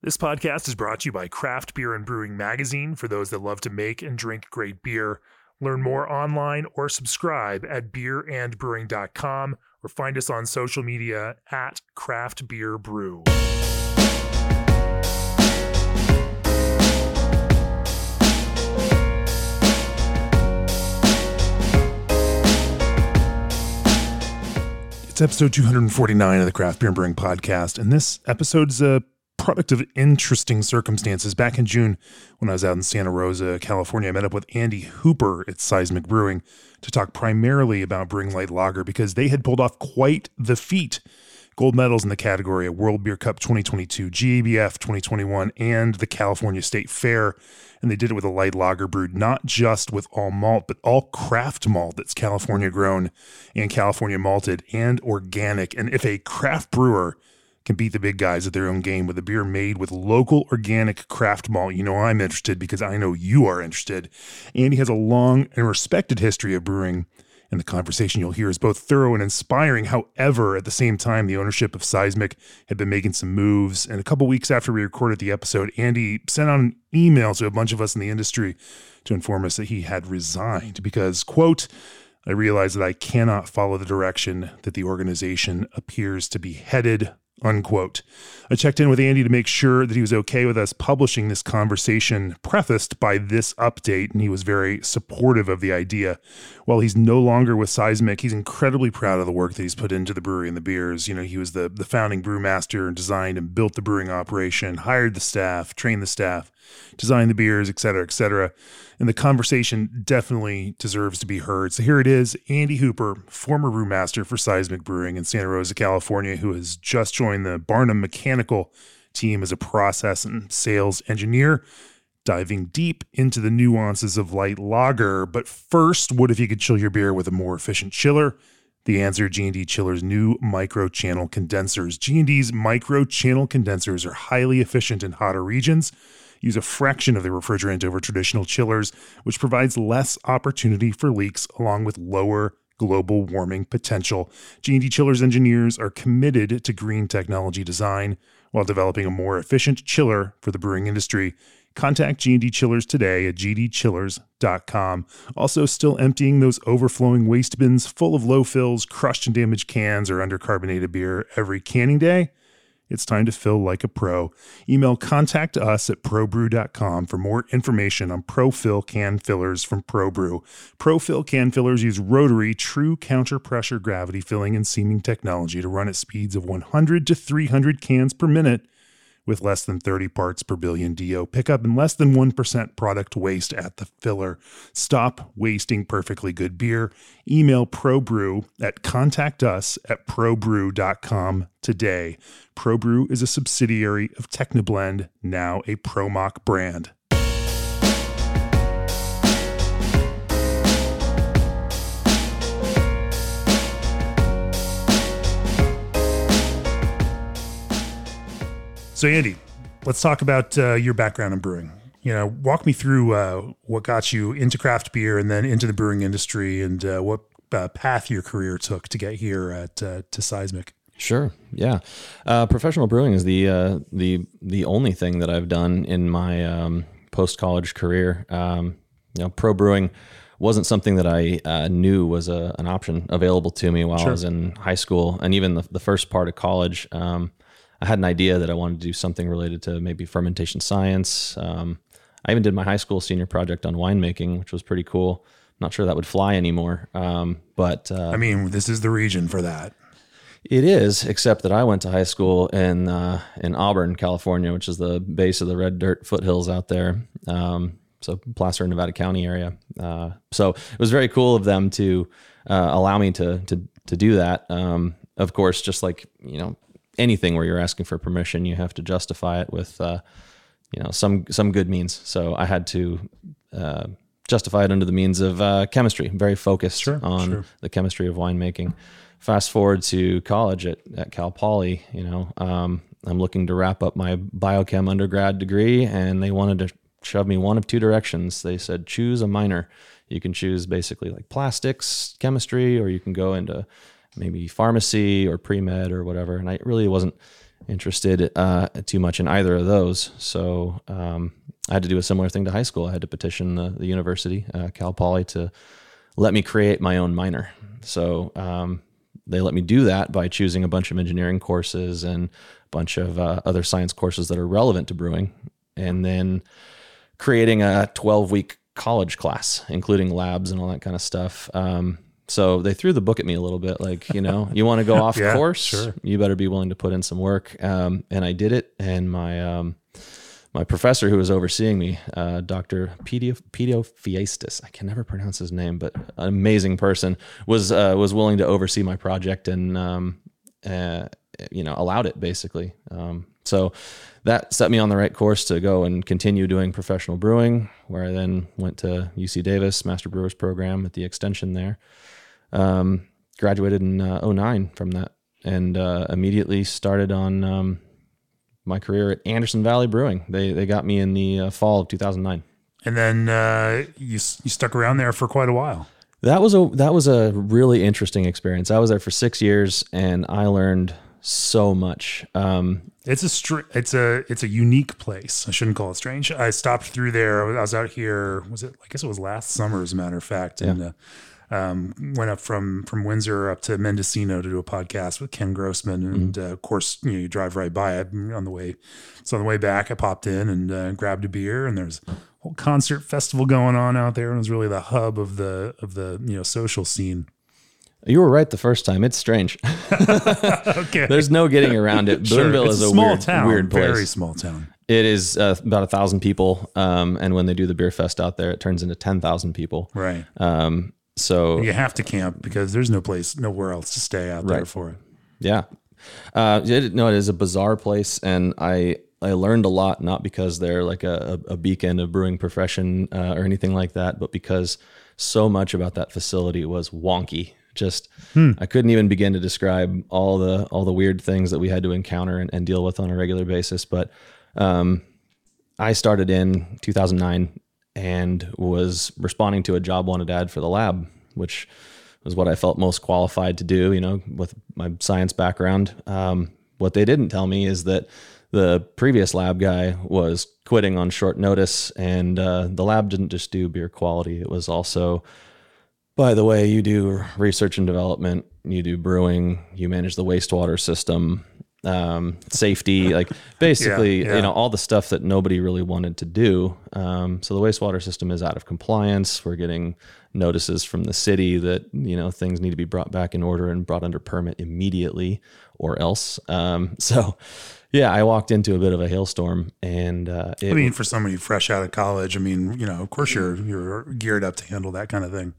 This podcast is brought to you by Craft Beer and Brewing Magazine for those that love to make and drink great beer. Learn more online or subscribe at beerandbrewing.com or find us on social media at Craft Beer Brew. It's episode 249 of the Craft Beer and Brewing Podcast, and this episode's a product of interesting circumstances. Back in June, when I was out in Santa Rosa, California, I met up with Andy Hooper at Seismic Brewing to talk primarily about brewing light lager because they had pulled off quite the feat. Gold medals in the category at World Beer Cup 2022, GABF 2021, and the California State Fair. And they did it with a light lager brewed not just with all malt, but all craft malt that's California grown and California malted and organic. And if a craft brewer can beat the big guys at their own game with a beer made with local organic craft malt. You know, I'm interested because I know you are interested. Andy has a long and respected history of brewing, and the conversation you'll hear is both thorough and inspiring. However, at the same time, the ownership of Seismic had been making some moves. And a couple weeks after we recorded the episode, Andy sent out an email to a bunch of us in the industry to inform us that he had resigned because, quote, I realize that I cannot follow the direction that the organization appears to be headed unquote. I checked in with Andy to make sure that he was okay with us publishing this conversation, prefaced by this update, and he was very supportive of the idea. While he's no longer with Seismic, he's incredibly proud of the work that he's put into the brewery and the beers. You know, he was the, the founding brewmaster and designed and built the brewing operation, hired the staff, trained the staff, designed the beers, et cetera, et cetera. And the conversation definitely deserves to be heard. So here it is Andy Hooper, former brewmaster for Seismic Brewing in Santa Rosa, California, who has just joined the Barnum Mechanical team as a process and sales engineer, diving deep into the nuances of light lager. But first, what if you could chill your beer with a more efficient chiller? The answer, G&D Chiller's new micro channel condensers. G&D's micro channel condensers are highly efficient in hotter regions use a fraction of the refrigerant over traditional chillers, which provides less opportunity for leaks along with lower global warming potential. G&D Chillers engineers are committed to green technology design while developing a more efficient chiller for the brewing industry. Contact G&D Chillers today at gdchillers.com. Also still emptying those overflowing waste bins full of low fills, crushed and damaged cans or undercarbonated beer every canning day? It's time to fill like a pro. Email contact us at probrew.com for more information on ProFill can fillers from ProBrew. ProFill can fillers use rotary, true counter pressure gravity filling and seaming technology to run at speeds of 100 to 300 cans per minute with less than 30 parts per billion DO pickup and less than 1% product waste at the filler. Stop wasting perfectly good beer. Email ProBrew at contactus at probrew.com today. ProBrew is a subsidiary of Techniblend, now a ProMach brand. So, Andy, let's talk about uh, your background in brewing. You know, walk me through uh, what got you into craft beer and then into the brewing industry, and uh, what uh, path your career took to get here at uh, to Seismic. Sure. Yeah. Uh, professional brewing is the the the only thing that I've done in my um, post college career. Um, you know, pro brewing wasn't something that I uh, knew was a, an option available to me while sure. I was in high school and even the, the first part of college. Um, I had an idea that I wanted to do something related to maybe fermentation science. Um, I even did my high school senior project on winemaking, which was pretty cool. Not sure that would fly anymore, um, but uh, I mean, this is the region for that. It is, except that I went to high school in uh, in Auburn, California, which is the base of the red dirt foothills out there. Um, so Placer, Nevada County area. Uh, so it was very cool of them to uh, allow me to to to do that. Um, of course, just like you know, anything where you're asking for permission, you have to justify it with, uh, you know, some some good means. So I had to uh, justify it under the means of uh, chemistry. very focused sure, on sure. the chemistry of winemaking. Fast forward to college at, at Cal Poly, you know, um, I'm looking to wrap up my biochem undergrad degree, and they wanted to shove me one of two directions. They said choose a minor. You can choose basically like plastics chemistry, or you can go into maybe pharmacy or pre med or whatever. And I really wasn't interested uh, too much in either of those. So um, I had to do a similar thing to high school. I had to petition the, the university, uh, Cal Poly, to let me create my own minor. So um, they let me do that by choosing a bunch of engineering courses and a bunch of uh, other science courses that are relevant to brewing, and then creating a 12 week college class, including labs and all that kind of stuff. Um, so they threw the book at me a little bit, like you know, you want to go off Yeah, course, sure. you better be willing to put in some work. Um, and I did it, and my um, my professor who was overseeing me, uh, Dr. Pedio, I can never pronounce his name, but an amazing person, was uh, was willing to oversee my project and um, uh, you know allowed it basically. Um, so that set me on the right course to go and continue doing professional brewing, where I then went to UC Davis Master Brewers Program at the extension there. Um, graduated in uh, 09 from that and uh, immediately started on um, my career at Anderson Valley Brewing. They they got me in the uh, fall of 2009. And then uh, you you stuck around there for quite a while. That was a that was a really interesting experience. I was there for six years, and I learned so much. Um, It's a str- it's a it's a unique place. I shouldn't call it strange. I stopped through there. I was out here. Was it? I guess it was last summer, as a matter of fact. And uh, um, went up from from Windsor up to Mendocino to do a podcast with Ken Grossman. And uh, of course, you know, you drive right by it on the way. So on the way back, I popped in and uh, grabbed a beer. And there's a whole concert festival going on out there. And it was really the hub of the of the you know social scene. you were right the first time. It's strange. Okay. There's no getting around it. Sure. Boonville is a, small weird, town, weird place. very small town. It is uh, about a thousand people, um, and when they do the beer fest out there, it turns into ten thousand people. Right. Um, so You have to camp because there's no place, nowhere else to stay out there Right. for it. Yeah. Uh, it, no, it is a bizarre place, and I I learned a lot not because they're like a, a beacon of brewing profession uh, or anything like that, but because so much about that facility was wonky. Just I couldn't even begin to describe all the all the weird things that we had to encounter and, and deal with on a regular basis. But um, I started in 2009 and was responding to a job wanted ad for the lab, which was what I felt most qualified to do, you know, with my science background. Um, what they didn't tell me is that the previous lab guy was quitting on short notice, and uh, the lab didn't just do beer quality, it was also by the way, you do research and development, you do brewing, you manage the wastewater system, um, safety, like basically, Yeah, yeah. you know, all the stuff that nobody really wanted to do. Um, so the wastewater system is out of compliance. We're getting notices from the city that you know things need to be brought back in order and brought under permit immediately, or else. Um, so, yeah, I walked into a bit of a hailstorm, and uh, it, I mean, for somebody fresh out of college, I mean, you know, of course you're you're geared up to handle that kind of thing.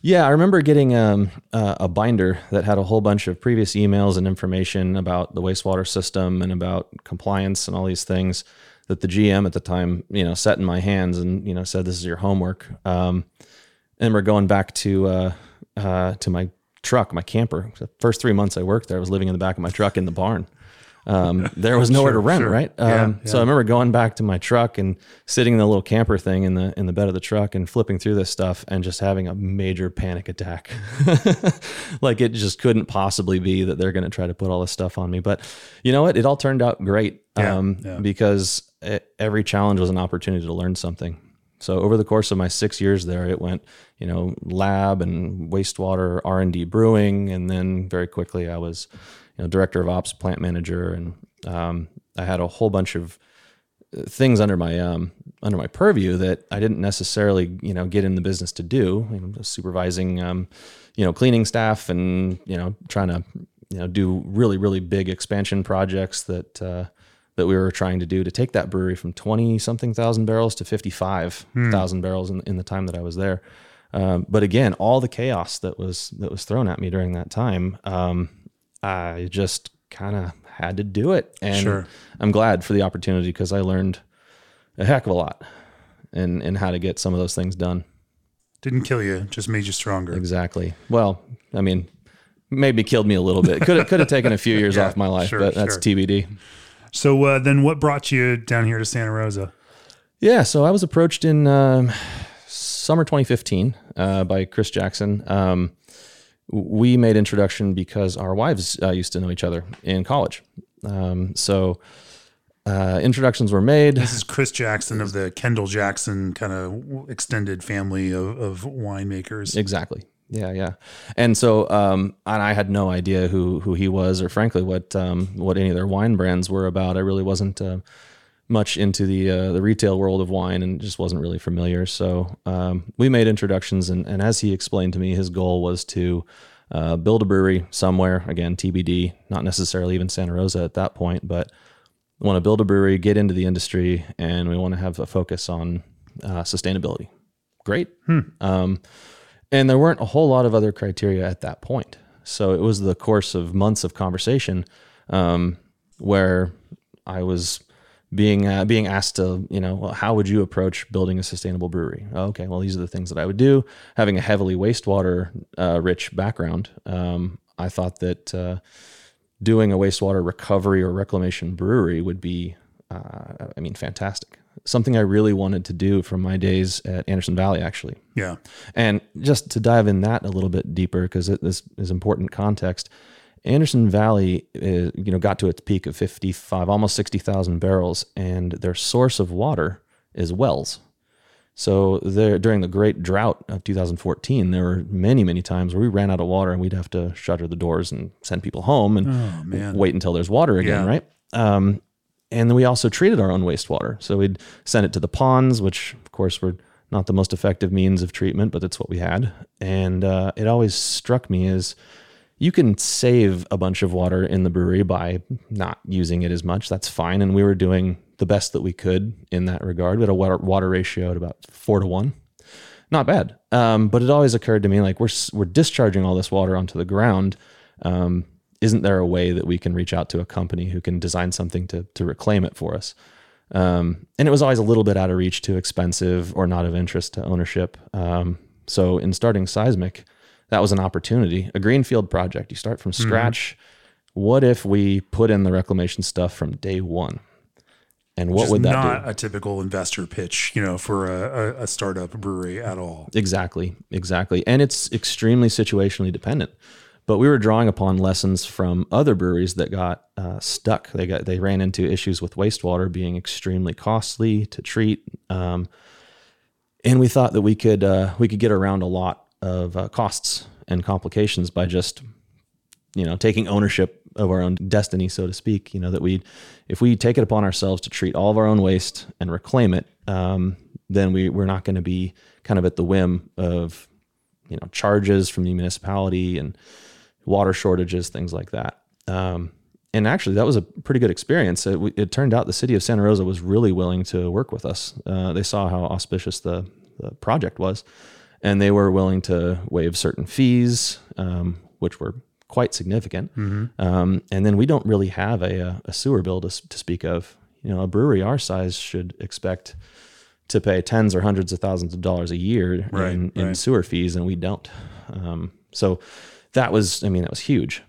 Yeah, I remember getting um, uh, a binder that had a whole bunch of previous emails and information about the wastewater system and about compliance and all these things that the GM at the time, you know, set in my hands and you know said, "This is your homework." Um, and we're going back to uh, uh, to my truck, my camper. The first three months I worked there, I was living in the back of my truck in the barn. Um, there was nowhere to Sure, rent, sure. right? Yeah, Um, So I remember going back to my truck and sitting in the little camper thing in the in the bed of the truck and flipping through this stuff and just having a major panic attack. like it just couldn't possibly be that they're going to try to put all this stuff on me. But you know what? It all turned out great Yeah, um, yeah. because e- every challenge was an opportunity to learn something. So over the course of my six years there, it went, you know, lab and wastewater R and D brewing, and then very quickly I was, you know, director of ops, plant manager, and um, I had a whole bunch of uh, things under my um, under my purview that I didn't necessarily, you know, get in the business to do. You know, supervising, um, you know, cleaning staff, and you know, trying to, you know, do really really big expansion projects that. Uh, that we were trying to do to take that brewery from 20 something thousand barrels to 55,000 barrels in, in the time that I was there. Um, but again, all the chaos that was that was thrown at me during that time, um, I just kind of had to do it, and Sure. I'm glad for the opportunity because I learned a heck of a lot and and how to get some of those things done. Didn't kill you, just made you stronger. Exactly. Well, I mean, maybe killed me a little bit. Could have could have taken a few years Yeah, off my life, sure, but that's sure. TBD. So uh, then, what brought you down here to Santa Rosa? Yeah, so I was approached in um, summer 2015 uh, by Chris Jackson. Um, we made introduction because our wives uh, used to know each other in college, Um, so uh, introductions were made. This is Chris Jackson of the Kendall Jackson kind of extended family of, of winemakers. Exactly. Yeah, yeah. And so, um, and I had no idea who who he was, or frankly, what um, what any of their wine brands were about. I really wasn't uh, much into the uh, the retail world of wine, and just wasn't really familiar. So um, we made introductions, and, and as he explained to me, his goal was to uh, build a brewery somewhere. Again, TBD, not necessarily even Santa Rosa at that point, but want to build a brewery, get into the industry, and we want to have a focus on uh, sustainability. Great. Um, and there weren't a whole lot of other criteria at that point. So it was the course of months of conversation um, where I was being uh, being asked to, you know, well, how would you approach building a sustainable brewery? Okay, well, these are the things that I would do. Having a heavily wastewater uh, rich background, um, I thought that uh, doing a wastewater recovery or reclamation brewery would be, uh, I mean, fantastic. Something I really wanted to do from my days at Anderson Valley, actually. Yeah. And just to dive in that a little bit deeper, because this is important context. Anderson Valley, is, you know, got to its peak of 55, almost 60,000 barrels, and their source of water is wells. So there, during the great drought of 2014, there were many, many times where we ran out of water and we'd have to shutter the doors and send people home and Oh, wait until there's water again, Yeah. right? Um, and then we also treated our own wastewater. So we'd send it to the ponds, which of course were not the most effective means of treatment, but that's what we had. And uh, it always struck me as you can save a bunch of water in the brewery by not using it as much. That's fine. And we were doing the best that we could in that regard. We had a water, water ratio at about four to one. Not bad. Um, but it always occurred to me like we're, we're discharging all this water onto the ground. Um, isn't there a way that we can reach out to a company who can design something to, to reclaim it for us? Um, and it was always a little bit out of reach, too expensive, or not of interest to ownership. Um, so in starting Seismic, that was an opportunity, a greenfield project. You start from scratch. What if we put in the reclamation stuff from day one? And what Just would that not do? a typical investor pitch, you know, for a, a, a startup brewery at all. Exactly, exactly. And it's extremely situationally dependent. But we were drawing upon lessons from other breweries that got uh, stuck. They got they ran into issues with wastewater being extremely costly to treat, um, and we thought that we could uh, we could get around a lot of uh, costs and complications by just you know taking ownership of our own destiny, so to speak. You know that we if we take it upon ourselves to treat all of our own waste and reclaim it, um, then we we're not going to be kind of at the whim of you know charges from the municipality and water shortages, things like that. Um, and actually, that was a pretty good experience. It, it turned out the city of Santa Rosa was really willing to work with us. Uh, they saw how auspicious the, the project was, and they were willing to waive certain fees, um, which were quite significant. Um, and then we don't really have a, a sewer bill to, to speak of. You know, a brewery our size should expect to pay tens or hundreds of thousands of dollars a year Right, in, in right. sewer fees, and we don't. Um, so that was, I mean, that was huge.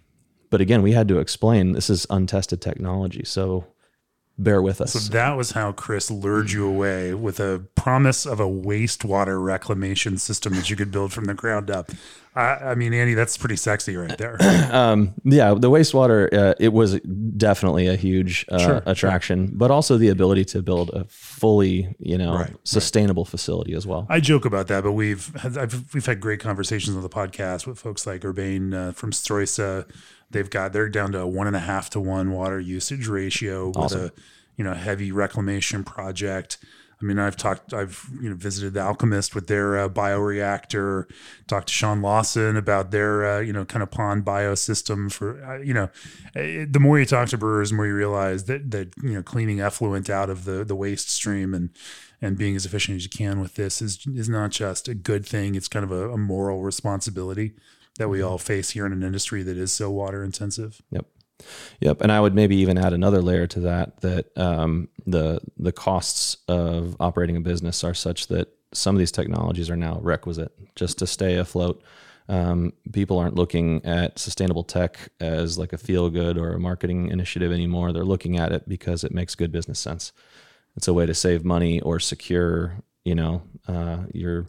But again, we had to explain this is untested technology. So bear with us. So that was how Chris lured you away with a promise of a wastewater reclamation system that you could build from the ground up. I, I mean, Andy, that's pretty sexy right there. um, yeah, the wastewater, uh, it was definitely a huge uh, Sure, attraction, but also the ability to build a fully, you know, Right, right. sustainable facility as well. I joke about that, but we've had, I've, we've had great conversations on the podcast with folks like Urbane uh, from Stroisa. They've got they're down to a one and a half to one water usage ratio with a you know heavy reclamation project. I mean, I've talked, I've you know visited the Alchemist with their uh, bioreactor. Talked to Sean Lawson about their uh, you know kind of pond biosystem for uh, you know. eh, The more you talk to brewers, the more you realize that that you know cleaning effluent out of the the waste stream and and being as efficient as you can with this is is not just a good thing. It's kind of a, a moral responsibility that we all face here in an industry that is so water intensive. Yep. Yep. And I would maybe even add another layer to that that um, the the costs of operating a business are such that some of these technologies are now requisite just to stay afloat. Um, people aren't looking at sustainable tech as like a feel good or a marketing initiative anymore. They're looking at it because it makes good business sense. It's a way to save money or secure, you know, uh, your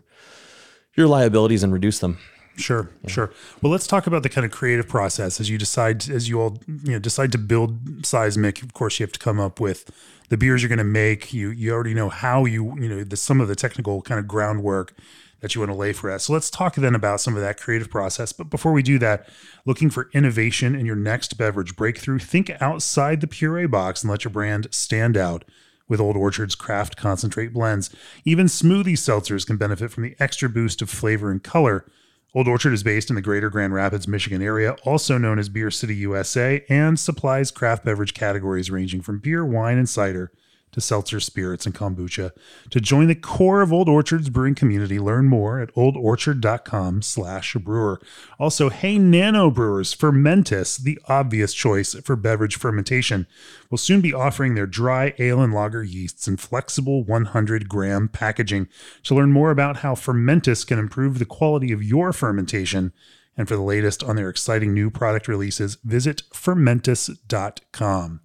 your liabilities and reduce them. Sure, sure. Well, let's talk about the kind of creative process as you decide, as you all you know decide to build Seismic. Of course, you have to come up with the beers you're going to make. You you already know how you you know the some of the technical kind of groundwork that you want to lay for us. So let's talk then about some of that creative process. But before we do that, looking for innovation in your next beverage breakthrough, think outside the puree box and let your brand stand out with Old Orchard's craft concentrate blends. Even smoothie seltzers can benefit from the extra boost of flavor and color Old Orchard is based in the greater Grand Rapids, Michigan area, also known as Beer City, USA, and supplies craft beverage categories ranging from beer, wine, and cider to seltzer spirits and kombucha. To join the core of Old Orchard's brewing community, learn more at oldorchard.com slash brewer. Also, Hey Nano Brewers, Fermentis, the obvious choice for beverage fermentation, will soon be offering their dry ale and lager yeasts in flexible 100 gram packaging. To learn more about how Fermentis can improve the quality of your fermentation, and for the latest on their exciting new product releases, visit fermentis.com.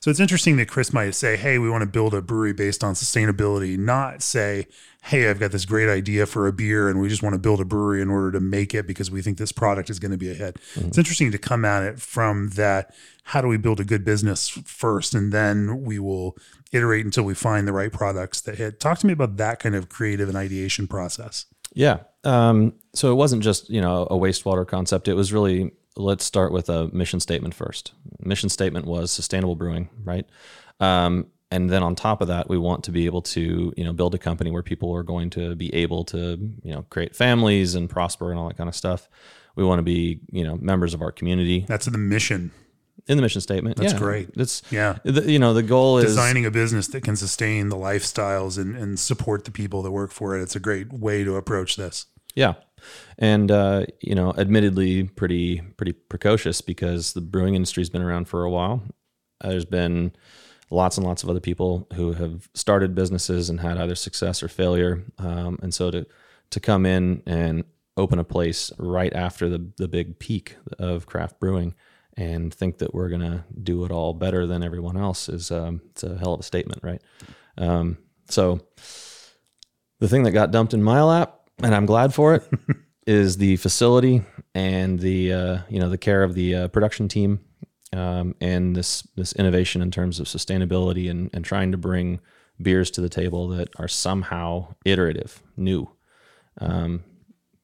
So it's interesting that Chris might say, hey, we want to build a brewery based on sustainability, not say, hey, I've got this great idea for a beer and we just want to build a brewery in order to make it because we think this product is going to be a hit. Mm-hmm. It's interesting to come at it from that how do we build a good business first and then we will iterate until we find the right products that hit. Talk to me about that kind of creative and ideation process. Yeah. Um, so it wasn't just, you know, a wastewater concept. It was really let's start with a mission statement first. Mission statement was sustainable brewing, right? Um, and then on top of that, we want to be able to, you know, build a company where people are going to be able to, you know, create families and prosper and all that kind of stuff. We want to be, you know, members of our community. That's the mission. In the mission statement. That's yeah. great. That's yeah. The, you know, the goal is designing a business that can sustain the lifestyles and, and support the people that work for it. It's a great way to approach this. Yeah and uh, you know, admittedly, pretty pretty precocious because the brewing industry's been around for a while. There's been lots and lots of other people who have started businesses and had either success or failure, um, and so to to come in and open a place right after the the big peak of craft brewing and think that we're gonna do it all better than everyone else is um, it's a hell of a statement, right? Um, so the thing that got dumped in my lap and I'm glad for it, is the facility and the uh, you know the care of the uh, production team um, and this this innovation in terms of sustainability and, and trying to bring beers to the table that are somehow iterative, new. Um,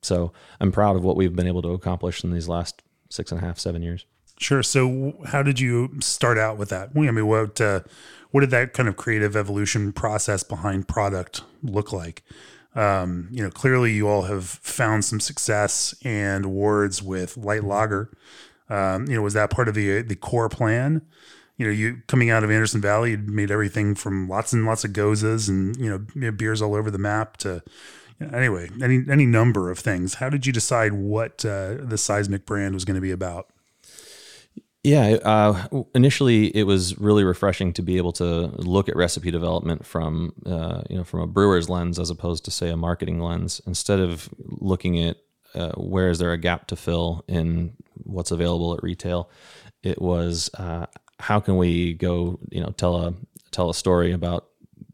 so I'm proud of what we've been able to accomplish in these last six and a half, seven years. Sure. So, how did you start out with that? I mean, what uh, what did that kind of creative evolution process behind product look like? Um, you know, clearly you all have found some success and awards with Light Lager. Um, you know, was that part of the the core plan? You know, you coming out of Anderson Valley, you made everything from lots and lots of goses and you know beers all over the map to anyway any any number of things. How did you decide what uh, the Seismic brand was going to be about? Yeah, uh, initially it was really refreshing to be able to look at recipe development from uh, you know from a brewer's lens as opposed to say a marketing lens. Instead of looking at uh, where is there a gap to fill in what's available at retail, it was uh, how can we go you know tell a tell a story about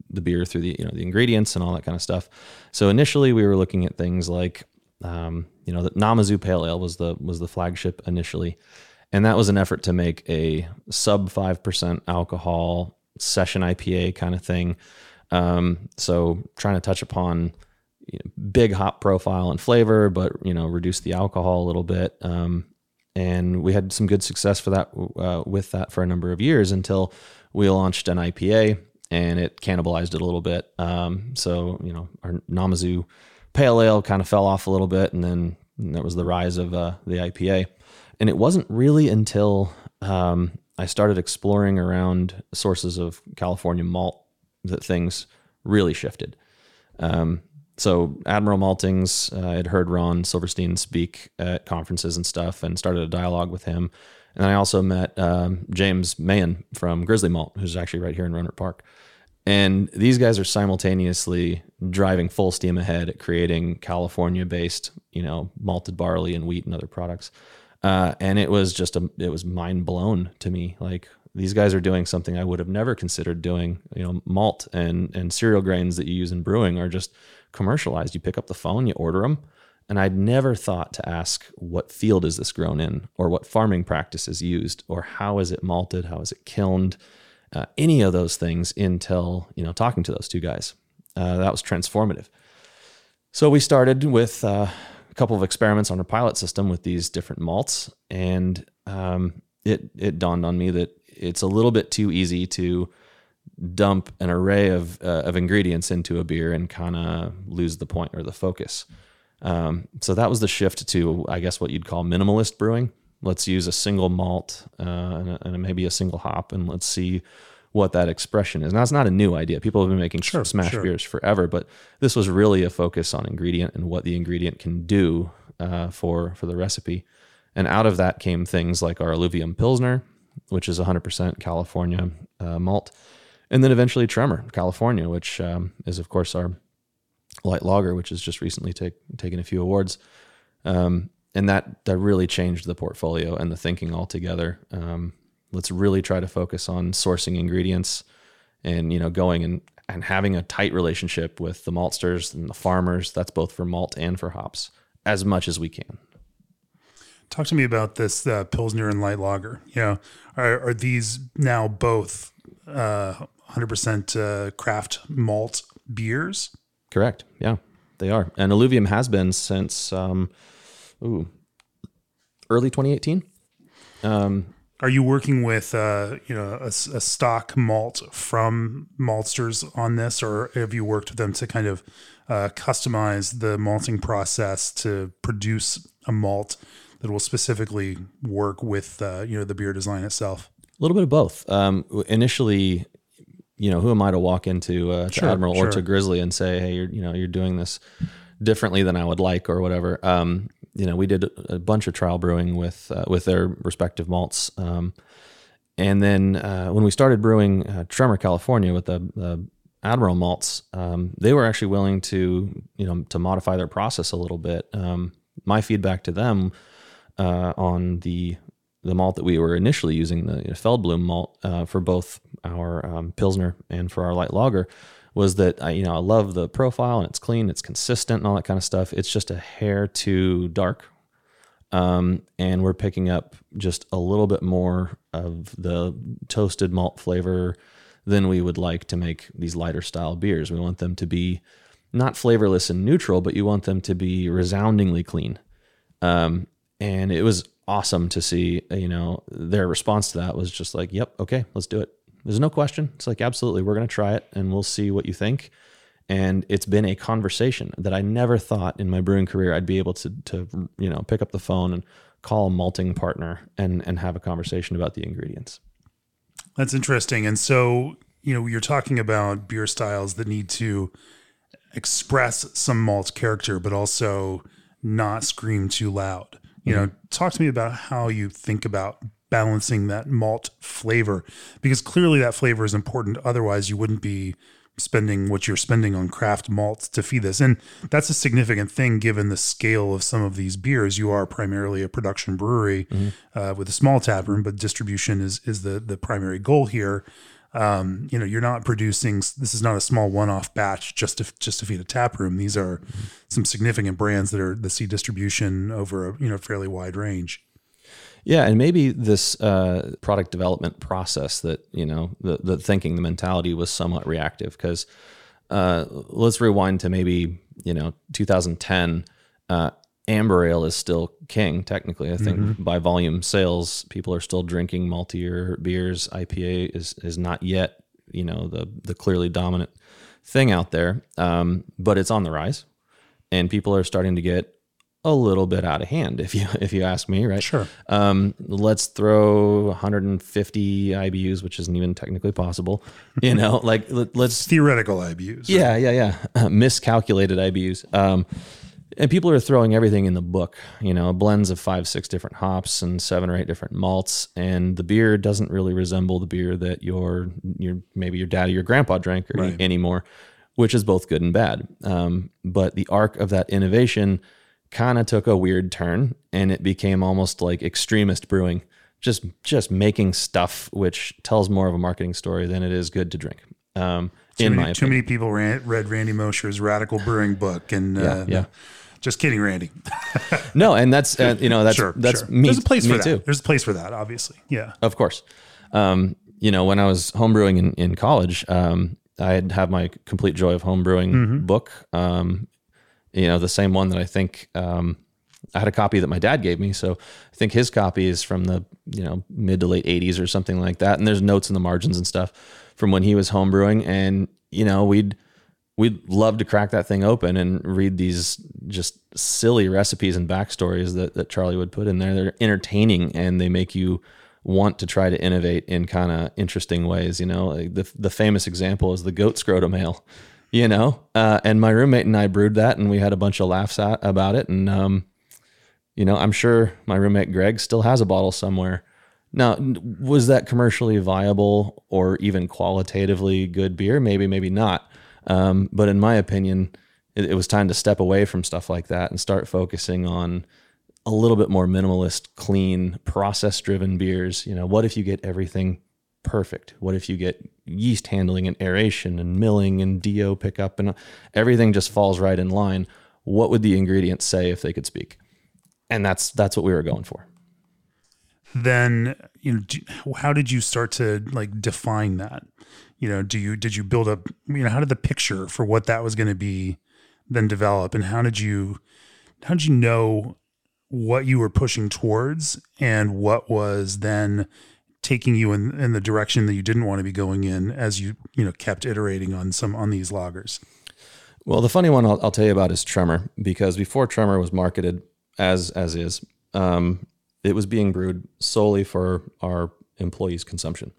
the beer through the you know the ingredients and all that kind of stuff. So initially we were looking at things like um, you know the Namazu Pale Ale was the was the flagship initially and that was an effort to make a sub 5% alcohol session IPA kind of thing. Um, so trying to touch upon you know, big hop profile and flavor, but you know reduce the alcohol a little bit. Um, and we had some good success for that uh, with that for a number of years until we launched an IPA and it cannibalized it a little bit. Um, so you know our Namazu Pale Ale kind of fell off a little bit, and then that was the rise of uh, the IPA. And it wasn't really until um, I started exploring around sources of California malt that things really shifted. Um, so Admiral Maltings, uh, had heard Ron Silberstein speak at conferences and stuff, and started a dialogue with him. And I also met um, James Mahan from Grizzly Malt, who's actually right here in Rohnert Park. And these guys are simultaneously driving full steam ahead at creating California-based, you know, malted barley and wheat and other products. Uh, and it was just a, it was mind blown to me. Like these guys are doing something I would have never considered doing. You know, malt and and cereal grains that you use in brewing are just commercialized. You pick up the phone, you order them, And I'd never thought to ask what field is this grown in, or what farming practice is used, or how is it malted, how is it kilned, uh, any of those things until you know talking to those two guys. Uh, that was transformative. So we started with uh, a couple of experiments on our pilot system with these different malts, and um, it it dawned on me that it's a little bit too easy to dump an array of uh, of ingredients into a beer and kind of lose the point or the focus. Um, so that was the shift to, I guess, what you'd call minimalist brewing. Let's use a single malt uh, and, a, and, maybe a single hop, and let's see what that expression is. Now, it's not a new idea. People have been making sure, smash sure. beers forever, but this was really a focus on ingredient and what the ingredient can do uh, for for the recipe. And out of that came things like our Alluvium Pilsner, which is 100% California uh, malt, and then eventually Tremor, California, which um, is of course our light lager, which has just recently take, taken a few awards. Um, and that that really changed the portfolio and the thinking altogether. Um, let's really try to focus on sourcing ingredients and you know going and and having a tight relationship with the maltsters and the farmers. That's both for malt and for hops as much as we can. Talk to me about this uh, Pilsner and light lager. You know, are, are these now both uh, 100% uh, craft malt beers? Correct. Yeah, they are. And Alluvium has been since um, ooh, early 2018. Um, are you working with uh, you know a, a, stock malt from maltsters on this, or have you worked with them to kind of uh, customize the malting process to produce a malt that will specifically work with uh, you know the beer design itself? A little bit of both. Um, initially, you know, who am I to walk into uh, to sure, Admiral sure. or to Grizzly and say, hey, you're you know you're doing this differently than I would like or whatever. Um, you know, we did a bunch of trial brewing with uh, with their respective malts. Um, and then uh, when we started brewing uh, Tremor California with the, the Admiral malts, um, they were actually willing to you know to modify their process a little bit. Um, my feedback to them uh, on the the malt that we were initially using, the Feldblume malt, uh, for both our um, Pilsner and for our light lager, was that I, you know, I love the profile and it's clean, it's consistent and all that kind of stuff. It's just a hair too dark. Um, and we're picking up just a little bit more of the toasted malt flavor than we would like to make these lighter style beers. We want them to be not flavorless and neutral, but you want them to be resoundingly clean. Um, and it was awesome to see, you know, their response to that was just like, yep, okay, let's do it. There's no question. It's like, absolutely, we're going to try it and we'll see what you think. And it's been a conversation that I never thought in my brewing career I'd be able to, to you know, pick up the phone and call a malting partner and, and have a conversation about the ingredients. That's interesting. And so, you know, you're talking about beer styles that need to express some malt character, but also not scream too loud. You mm-hmm. know, talk to me about how you think about balancing that malt flavor because clearly that flavor is important. Otherwise, you wouldn't be spending what you're spending on craft malts to feed this. And that's a significant thing given the scale of some of these beers. You are primarily a production brewery mm-hmm. uh, with a small tap room, but distribution is is the the primary goal here. Um, you know, you're not producing. This is not a small one-off batch just to just to feed a tap room. These are mm-hmm. some significant brands that are that see distribution over a you know fairly wide range. Yeah, and maybe this uh, product development process that you know the the thinking, the mentality was somewhat reactive because uh, let's rewind to maybe you know 2010. Uh, amber ale is still king technically. I think mm-hmm. by volume sales, people are still drinking maltier beers. IPA is is not yet you know the the clearly dominant thing out there, um, but it's on the rise, and people are starting to get a little bit out of hand if you if you ask me right? Sure. Um, let's throw 150 ibus which isn't even technically possible you know like let, us theoretical ibus yeah yeah yeah. Uh, miscalculated ibus um, and people are throwing everything in the book you know blends of five six different hops and seven or eight different malts and the beer doesn't really resemble the beer that your your maybe your dad or your grandpa drank right. anymore which is both good and bad. Um, but the arc of that innovation kind of took a weird turn and it became almost like extremist brewing just just making stuff which tells more of a marketing story than it is good to drink um, too in many, my too many people ran, read randy mosher's radical brewing book and yeah, uh, yeah. Just kidding, Randy. no, and that's uh, you know that's sure, that's sure. me. There's a place for that. too. There's a place for that, obviously. Yeah. Of course. Um, you know, when I was homebrewing in, in college, um, I had have my complete joy of homebrewing Mm-hmm. book. Um, you know, the same one that I think um, I had a copy that my dad gave me. So I think his copy is from the you know mid to late '80s or something like that. And there's notes in the margins and stuff from when he was homebrewing. And you know, we'd we'd love to crack that thing open and read these just silly recipes and backstories that, that Charlie would put in there. They're entertaining and they make you want to try to innovate in kind of interesting ways. You know, like the, the famous example is the goat scrotum ale, you know, uh, and my roommate and I brewed that and we had a bunch of laughs at, about it. And, um, you know, I'm sure my roommate Greg still has a bottle somewhere. Now, was that commercially viable or even qualitatively good beer? Maybe, maybe not. Um, but in my opinion, it, it was time to step away from stuff like that and start focusing on a little bit more minimalist, clean, process-driven beers. You know, what if you get everything perfect? What if you get yeast handling and aeration and milling and DO pickup and everything just falls right in line? What would the ingredients say if they could speak? And that's that's what we were going for. then you know do, how did you start to like define that you know do you did you build up you know how did the picture for what that was going to be then develop and how did you how did you know what you were pushing towards and what was then taking you in, in the direction that you didn't want to be going in as you you know kept iterating on some on these lagers Well, the funny one I'll, I'll tell you about is Tremor because before Tremor was marketed as as is, um, it was being brewed solely for our employees' consumption.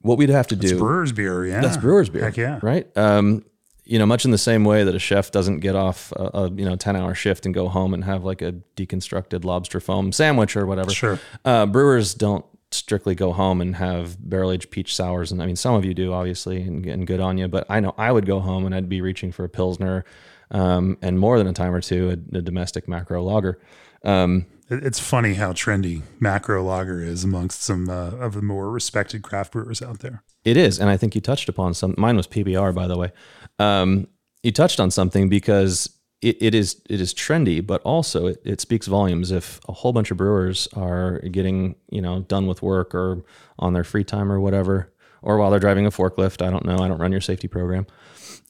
What we'd have to do brewer's beer yeah that's brewer's beer, Heck yeah. right? Um, you know, much in the same way that a chef doesn't get off a, a you know ten hour shift and go home and have like a deconstructed lobster foam sandwich or whatever. Sure. Uh, brewers don't strictly go home and have barrel aged peach sours, and I mean some of you do obviously, and, and good on you. But I know I would go home and I'd be reaching for a pilsner, um, and more than a time or two a, a domestic macro lager. Um, It's funny how trendy macro lager is amongst some uh, of the more respected craft brewers out there. It is, and I think you touched upon some. Mine was PBR, by the way. Um, you touched on something because it, it is it is trendy, but also it, it speaks volumes. If a whole bunch of brewers are getting you know done with work or on their free time or whatever, or while they're driving a forklift, I don't know. I don't run your safety program,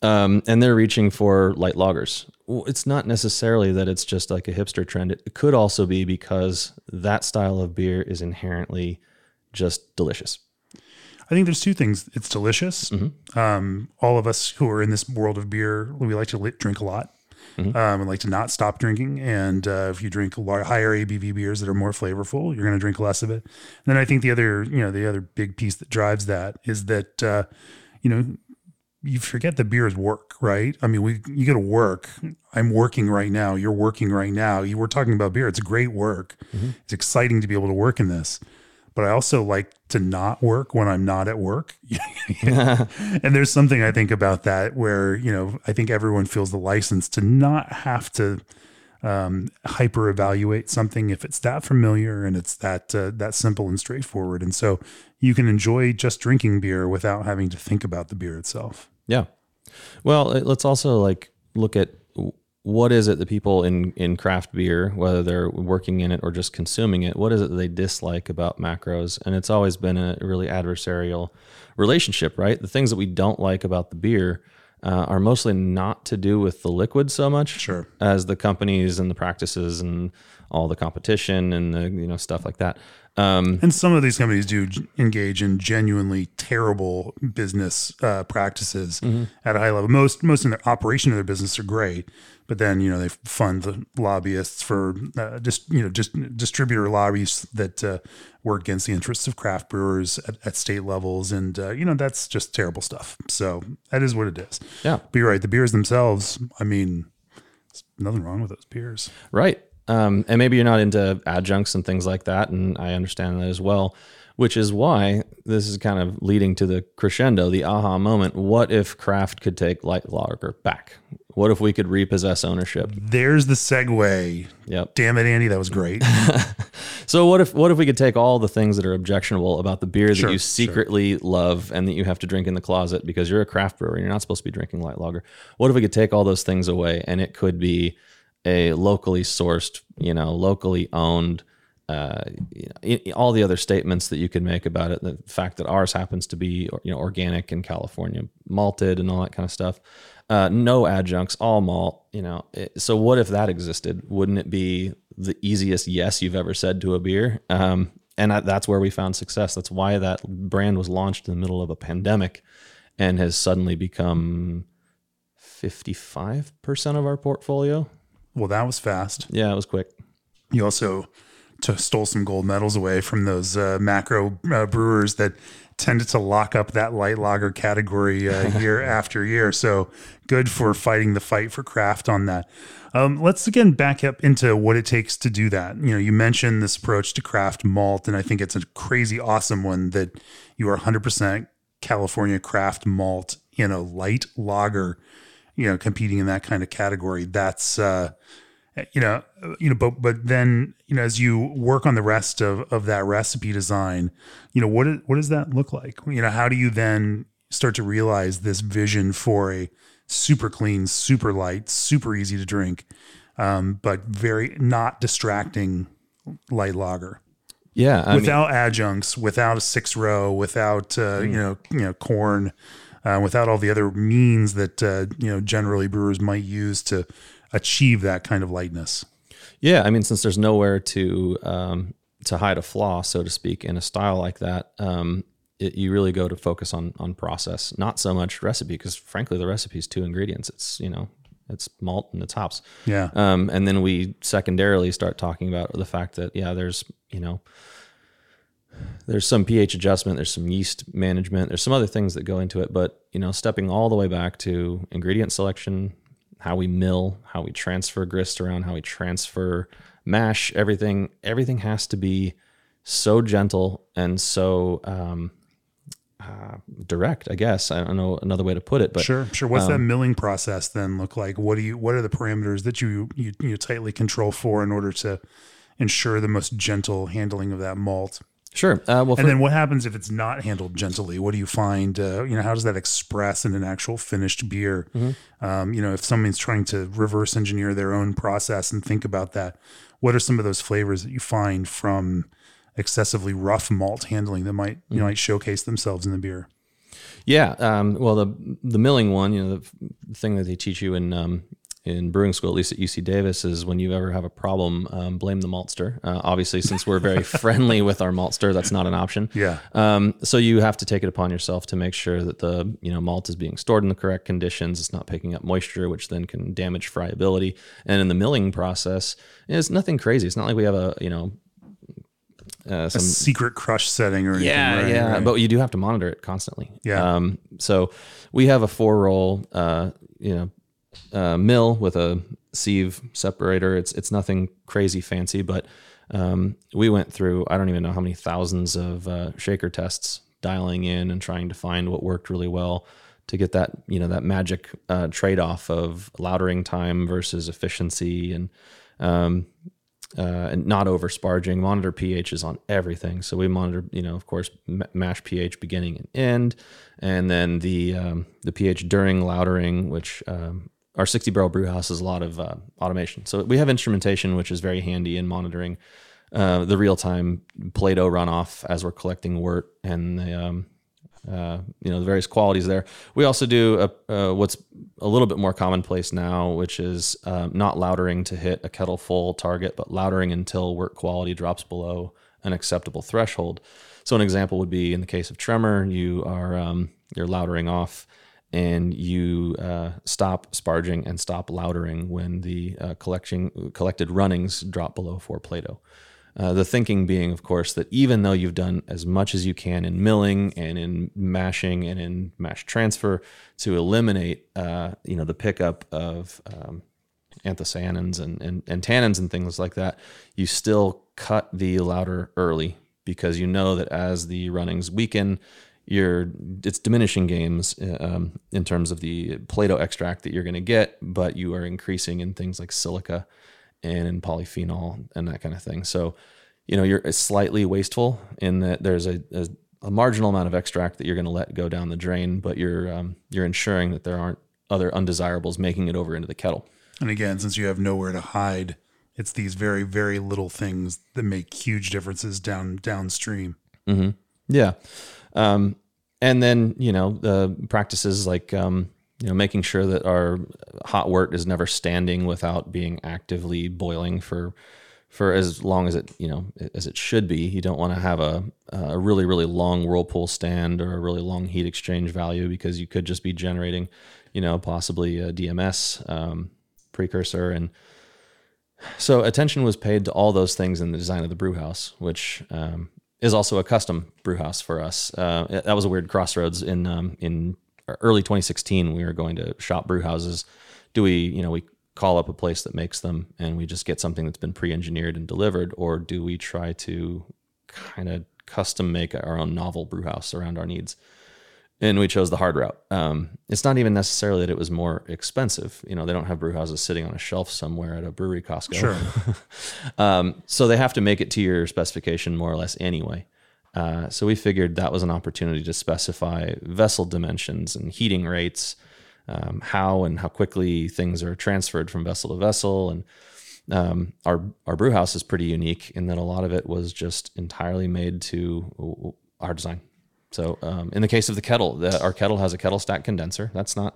um, and they're reaching for light lagers. Well, It's not necessarily that it's just like a hipster trend. It could also be because that style of beer is inherently just delicious. I think there's two things. It's delicious. Mm-hmm. Um, all of us who are in this world of beer, we like to drink a lot. Mm-hmm. Um, and like to not stop drinking. And uh, if you drink higher ABV beers that are more flavorful, you're going to drink less of it. And then I think the other, you know, the other big piece that drives that is that, uh, you know, you forget that beer is work, right? I mean, we you go to work. I'm working right now. You're working right now. You were talking about beer. It's great work. It's exciting to be able to work in this. But I also like to not work when I'm not at work. and there's something I think about that where, you know, I think everyone feels the license to not have to um, hyper evaluate something if it's that familiar and it's that uh, that simple and straightforward. And so you can enjoy just drinking beer without having to think about the beer itself. Yeah. Well, let's also like look at what is it that people in in craft beer, whether they're working in it or just consuming it, what is it that they dislike about macros? And it's always been a really adversarial relationship, right? The things that we don't like about the beer uh, are mostly not to do with the liquid so much Sure. as the companies and the practices and all the competition and the you know stuff like that. Um, And some of these companies do engage in genuinely terrible business uh, practices at a high level. Most most in their operation of their business are great, but then you know they fund the lobbyists for uh, just you know just distributor lobbies that uh, work against the interests of craft brewers at, at state levels, and uh, you know that's just terrible stuff. So that is what it is. yeah. But you're right. The beers themselves, I mean, there's nothing wrong with those beers. Right. Um, and maybe you're not into adjuncts and things like that. And I understand that as well, which is why this is kind of leading to the crescendo, the aha moment. What if craft could take light lager back? What if we could repossess ownership? There's the segue. Yep. Damn it, Andy, that was great. So what if what if we could take all the things that are objectionable about the beer that Sure, you sure. secretly love and that you have to drink in the closet because you're a craft brewer and you're not supposed to be drinking light lager? What if we could take all those things away and it could be a locally sourced, you know, locally owned, uh, you know, all the other statements that you could make about it, the fact that ours happens to be, you know, organic in California, malted and all that kind of stuff. Uh, no adjuncts, all malt, you know. It, so what if that existed? Wouldn't it be the easiest yes you've ever said to a beer? Um, and that's where we found success. That's why that brand was launched in the middle of a pandemic and has suddenly become 55% of our portfolio. Well, that was fast. Yeah, it was quick. You also t- stole some gold medals away from those uh, macro uh, brewers that tended to lock up that light lager category uh, year after year. So good for fighting the fight for craft on that. Um, let's again back up into what it takes to do that. You know, you mentioned this approach to craft malt, and I think it's a crazy awesome one that you are 100% California craft malt in a light lager, you know, competing in that kind of category. That's, uh, you know, you know, but but then you know, as you work on the rest of of that recipe design, you know, what what does that look like? You know, how do you then start to realize this vision for a super clean, super light, super easy to drink, um, but very not distracting light lager? Yeah, I without mean, adjuncts, without a six row, without uh, mm. you know you know corn, uh, without all the other means that uh, you know generally brewers might use to achieve that kind of lightness. Yeah, I mean, since there's nowhere to um, to hide a flaw, so to speak, in a style like that, um, it, you really go to focus on on process, not so much recipe, because frankly, the recipe is two ingredients. It's you know it's malt and it's hops. Yeah. Um, and then we secondarily start talking about the fact that yeah, there's you know there's some pH adjustment, there's some yeast management, there's some other things that go into it, but you know, stepping all the way back to ingredient selection, how we mill, how we transfer grist around, how we transfer mash, everything, everything has to be so gentle and so um, uh, direct, I guess. I don't know another way to put it, but sure, sure. What's um, that milling process then look like? What do you? What are the parameters that you, you you tightly control for in order to ensure the most gentle handling of that malt? Sure. Uh, well, and then what happens if it's not handled gently? What do you find? Uh, you know, how does that express in an actual finished beer? Mm-hmm. Um, you know, if someone's trying to reverse engineer their own process and think about that, what are some of those flavors that you find from excessively rough malt handling that might you know mm-hmm. might showcase themselves in the beer? Yeah. Um, well, the the milling one, you know, the thing that they teach you in um, in brewing school, at least at UC Davis, is when you ever have a problem, um, blame the maltster. Uh, obviously, since we're very friendly with our maltster, that's not an option. Yeah. Um, so you have to take it upon yourself to make sure that the you know malt is being stored in the correct conditions. It's not picking up moisture, which then can damage friability. And in the milling process, it's nothing crazy. It's not like we have a you know uh, some a secret crush setting or anything. Yeah, right, yeah, right. but you do have to monitor it constantly. Yeah. Um, so we have a four roll, uh, you know, uh, mill with a sieve separator. It's it's nothing crazy fancy, but um, we went through I don't even know how many thousands of uh, shaker tests, dialing in and trying to find what worked really well to get that you know that magic uh, trade off of lautering time versus efficiency and um, uh, and not over sparging. Monitor pH is on everything. So we monitor, you know, of course, mash pH beginning and end, and then the um, the pH during lautering, which um, our 60 barrel brew house has a lot of uh, automation. So we have instrumentation, which is very handy in monitoring uh, the real time Play Plato runoff as we're collecting wort and the, um, uh, you know, the various qualities there. We also do a, uh, what's a little bit more commonplace now, which is um, not lautering to hit a kettle full target, but lautering until wort quality drops below an acceptable threshold. So an example would be in the case of tremor, you are um, you're lautering off and you uh, stop sparging and stop lautering when the uh, collected runnings drop below four Plato. Uh, the thinking being, of course, that even though you've done as much as you can in milling and in mashing and in mash transfer to eliminate, uh, you know, the pickup of um, anthocyanins and, and, and tannins and things like that, you still cut the lauter early because you know that as the runnings weaken, you're it's diminishing games um, in terms of the Plato extract that you're going to get, but you are increasing in things like silica and in polyphenol and that kind of thing. So, you know, you're slightly wasteful in that there's a, a, a marginal amount of extract that you're going to let go down the drain, but you're um, you're ensuring that there aren't other undesirables making it over into the kettle. And again, since you have nowhere to hide, it's these very, very little things that make huge differences down downstream. Mm-hmm. Yeah. Um, and then, you know, the practices like, um, you know, making sure that our hot wort is never standing without being actively boiling for for as long as it you know as it should be. You don't want to have a a really really long whirlpool stand or a really long heat exchange value because you could just be generating, you know, possibly a DMS um, precursor and. So attention was paid to all those things in the design of the brew house, which um, is also a custom brew house for us. Uh, that was a weird crossroads in um, in early 2016. We were going to shop brew houses. Do we, you know, we call up a place that makes them and we just get something that's been pre-engineered and delivered or do we try to kind of custom make our own novel brew house around our needs and we chose the hard route um, it's not even necessarily that it was more expensive you know they don't have brew houses sitting on a shelf somewhere at a brewery costco Sure. um, so they have to make it to your specification more or less anyway uh, so we figured that was an opportunity to specify vessel dimensions and heating rates um, how and how quickly things are transferred from vessel to vessel. And um, our our brew house is pretty unique in that a lot of it was just entirely made to our design. So um, in the case of the kettle, the, our kettle has a kettle stack condenser. That's not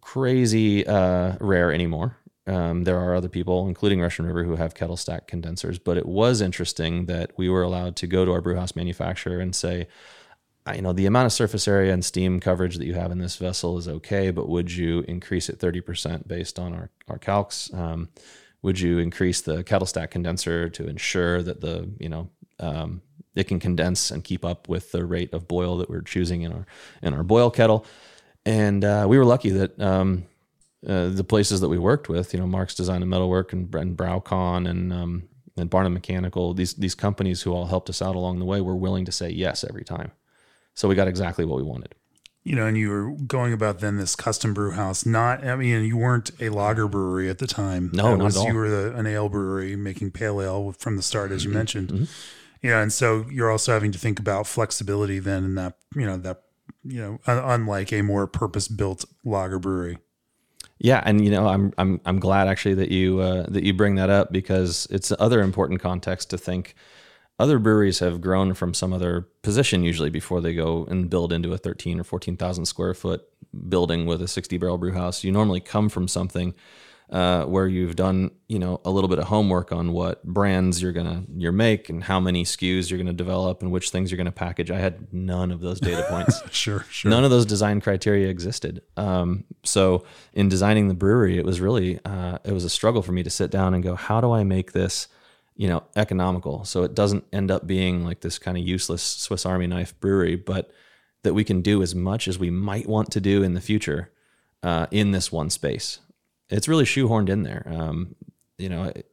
crazy uh, rare anymore. Um, there are other people, including Russian River, who have kettle stack condensers. But it was interesting that we were allowed to go to our brewhouse manufacturer and say, you know, the amount of surface area and steam coverage that you have in this vessel is okay, but would you increase it 30% based on our, our calcs? Um, would you increase the kettle stack condenser to ensure that the, you know, um, it can condense and keep up with the rate of boil that we're choosing in our in our boil kettle? And uh, we were lucky that um, uh, the places that we worked with, you know, Mark's Design and Metalwork and, and BrauKon and um, and Barnum Mechanical, these these companies who all helped us out along the way were willing to say yes every time. So we got exactly what we wanted. You know, and you were going about then this custom brew house. Not, I mean, you weren't a lager brewery at the time. No, It not was, at all. You were the, an ale brewery making pale ale from the start, as you mentioned. Mm-hmm. Yeah, and so you're also having to think about flexibility then, in that you know that you know, un- unlike a more purpose-built lager brewery. Yeah, and you know, I'm I'm I'm glad actually that you uh, that you bring that up because it's other important context to think. Other breweries have grown from some other position usually before they go and build into a 13 or 14,000 square foot building with a 60 barrel brew house. You normally come from something uh, where you've done you know a little bit of homework on what brands you're gonna you're make and how many SKUs you're gonna develop and which things you're gonna package. I had none of those data points. Sure, sure. None of those design criteria existed. Um, so in designing the brewery, it was really uh, it was a struggle for me to sit down and go, how do I make this, you know, economical so it doesn't end up being like this kind of useless Swiss Army knife brewery, but that we can do as much as we might want to do in the future uh, in this one space. It's really shoehorned in there. Um, you know, it,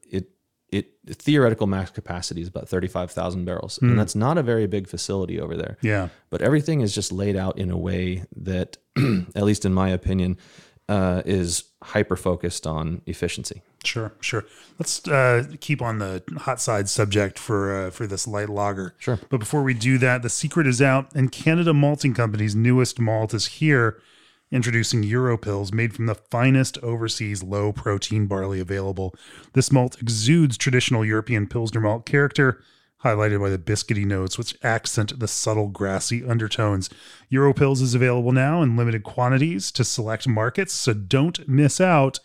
it theoretical max capacity is about thirty five thousand barrels, and that's not a very big facility over there Yeah. but everything is just laid out in a way that, at least in my opinion, uh, is hyper focused on efficiency. Sure, sure. Let's uh, keep on the hot side subject for uh, for this light lager. Sure. But before we do that, the secret is out, and Canada Malting Company's newest malt is here, introducing Europils, made from the finest overseas low protein barley available. This malt exudes traditional European Pilsner malt character. Highlighted by the biscuity notes, which accent the subtle grassy undertones. Europils is available now in limited quantities to select markets, so don't miss out.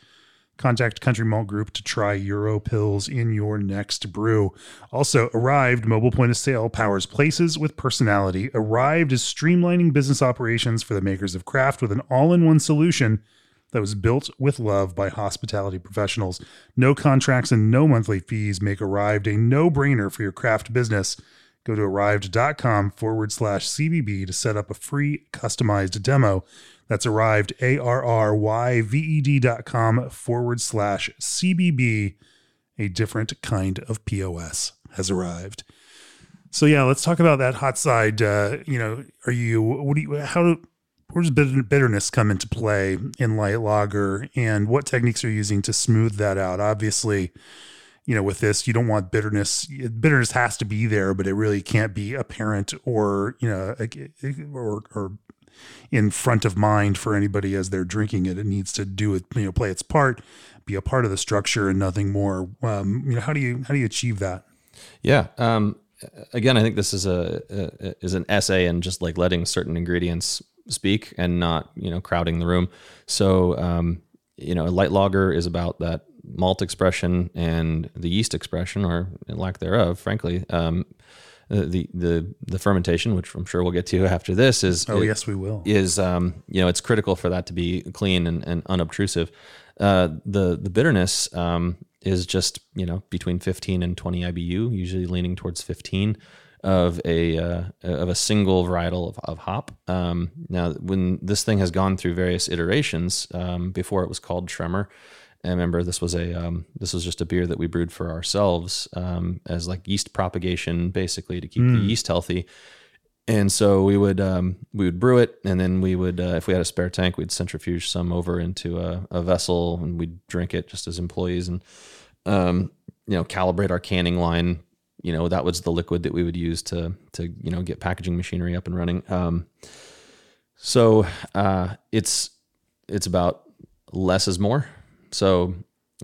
Contact Country Malt Group to try Europils in your next brew. Also, Arryved mobile point of sale powers places with personality. Arryved is streamlining business operations for the makers of craft with an all in one solution that was built with love by hospitality professionals. No contracts and no monthly fees make Arryved a no brainer for your craft business. Go to arryved.com forward slash CBB to set up a free customized demo. That's Arryved, A R R Y V E D dot com forward slash CBB. A different kind of POS has arrived. So, yeah, let's talk about that hot side. Uh, you know, are you, what do you, how where does bitterness come into play in light lager and what techniques are you using to smooth that out? Obviously, you know, with this, you don't want bitterness. Bitterness has to be there, but it really can't be apparent or, you know, or, or in front of mind for anybody as they're drinking it. It needs to do it, you know, play its part, be a part of the structure and nothing more. Um, you know, how do you how do you achieve that? Yeah. Um, again, I think this is a, a is an essay and just like letting certain ingredients speak and not you know crowding the room. So um, you know, a light lager is about that malt expression and the yeast expression or lack thereof, frankly. Um, the the the fermentation, which I'm sure we'll get to after this, is oh yes we will is um, you know it's critical for that to be clean and, and unobtrusive. Uh, the the bitterness um, is just you know between 15 and 20 IBU, usually leaning towards 15 of a uh, of a single varietal of, of hop. Um, now, when this thing has gone through various iterations, um, before it was called Tremor, I remember this was a um, this was just a beer that we brewed for ourselves um, as like yeast propagation, basically to keep mm. the hmm. yeast healthy. And so we would um, we would brew it, and then we would, uh, if we had a spare tank, we'd centrifuge some over into a, a vessel, and we'd drink it just as employees, and um, you know calibrate our canning line you know that was the liquid that we would use to to you know get packaging machinery up and running. Um, so uh, it's it's about less is more. So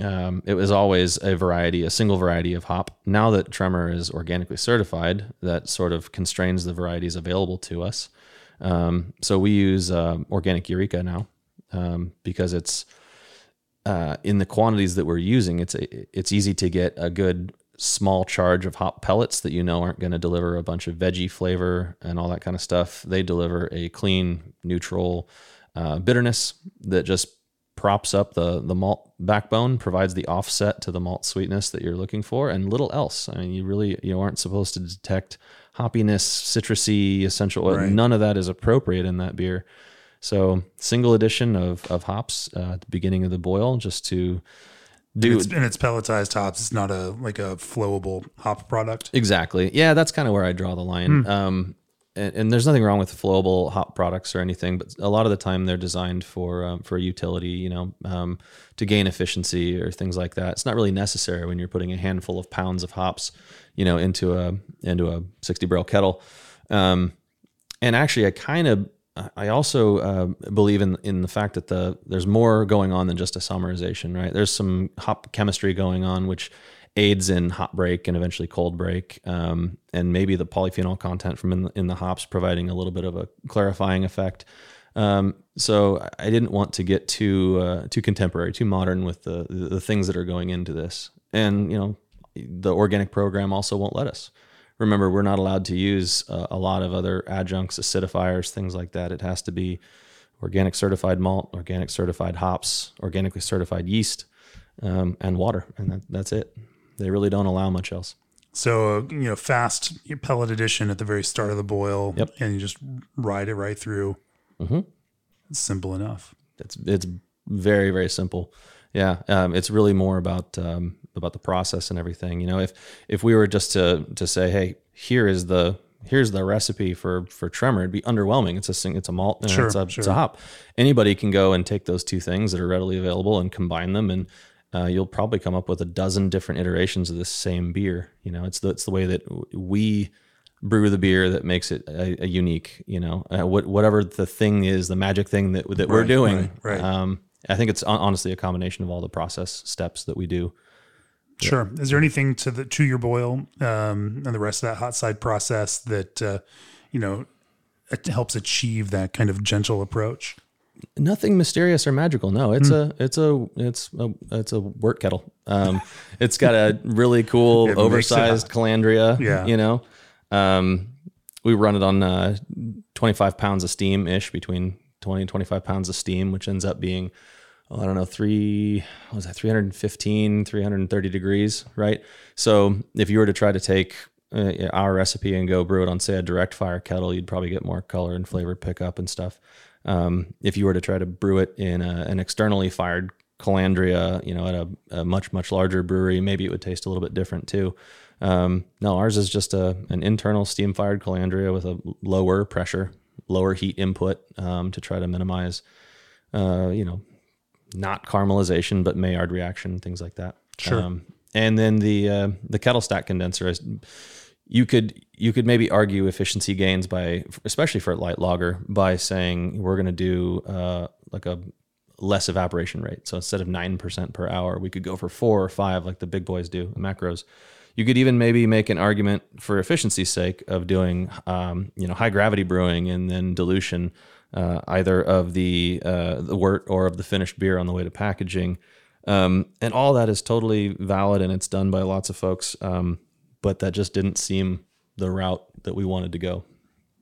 um, it was always a variety, a single variety of hop. Now that Tremor is organically certified, that sort of constrains the varieties available to us. Um, so we use uh, organic Eureka now um, because it's uh, in the quantities that we're using. It's it's easy to get a good small charge of hop pellets that you know aren't going to deliver a bunch of veggie flavor and all that kind of stuff. They deliver a clean, neutral uh, bitterness that just props up the the malt backbone, provides the offset to the malt sweetness that you're looking for, and little else. I mean, you really you aren't supposed to detect hoppiness, citrusy, essential. Right. None of that is appropriate in that beer. So, single addition of of hops uh, at the beginning of the boil, just to do and it's, and it's pelletized hops. It's not a like a flowable hop product. Exactly. Yeah, that's kind of where I draw the line. Hmm. Um, and, and, there's nothing wrong with flowable hop products or anything, but a lot of the time they're designed for um, for utility, you know, um, to gain efficiency or things like that. It's not really necessary when you're putting a handful of pounds of hops, you know, into a into a 60 barrel kettle. Um, and actually, I kind of I also uh, believe in in the fact that the there's more going on than just isomerization, right? There's some hop chemistry going on which aids in hop break and eventually cold break, um, and maybe the polyphenol content from in the, in the hops providing a little bit of a clarifying effect. Um, so I didn't want to get too uh, too contemporary, too modern with the the things that are going into this, and you know the organic program also won't let us remember we're not allowed to use a lot of other adjuncts, acidifiers, things like that. It has to be organic certified malt, organic certified hops, organically certified yeast, um, and water, and that, that's it. They really don't allow much else. So uh, you know, fast pellet addition at the very start of the boil, yep. and you just ride it right through. Mm-hmm. It's simple enough. It's it's very very simple. Yeah, um, it's really more about um, about the process and everything. You know, if if we were just to to say, hey, here is the here's the recipe for for tremor, it'd be underwhelming. It's a it's a malt and sure, it's, a, sure. it's a hop. Anybody can go and take those two things that are readily available and combine them, and uh, you'll probably come up with a dozen different iterations of this same beer. You know, it's the it's the way that we brew the beer that makes it a, a unique. You know, uh, what, whatever the thing is, the magic thing that that we're doing. Right, right. Um, I think it's honestly a combination of all the process steps that we do. Sure. Is there anything to the to your boil um, and the rest of that hot side process that uh, you know it helps achieve that kind of gentle approach? Nothing mysterious or magical. No, it's mm. a it's a it's a it's a wort kettle. Um, it's got a really cool oversized calandria. Yeah, you know, um, we run it on uh, 25 pounds of steam ish between 20 and 25 pounds of steam, which ends up being I don't know, three, was that 315, 330 degrees, right? So if you were to try to take uh, our recipe and go brew it on, say, a direct fire kettle, you'd probably get more color and flavor pickup and stuff. Um, if you were to try to brew it in a, an externally fired calandria, you know, at a, a, much, much larger brewery, maybe it would taste a little bit different too. Um, no, ours is just a, an internal steam fired calandria with a lower pressure, lower heat input um, to try to minimize, uh, you know, not caramelization, but Maillard reaction, things like that. Sure. Um, and then the uh, the kettle stack condenser is you could you could maybe argue efficiency gains by especially for a light lager by saying we're going to do uh, like a less evaporation rate. So instead of nine percent per hour, we could go for four or five like the big boys do, macros. You could even maybe make an argument for efficiency's sake of doing, um, you know, high gravity brewing and then dilution, uh, either of the uh, the wort or of the finished beer on the way to packaging. Um, and all that is totally valid and it's done by lots of folks. Um, but that just didn't seem the route that we wanted to go.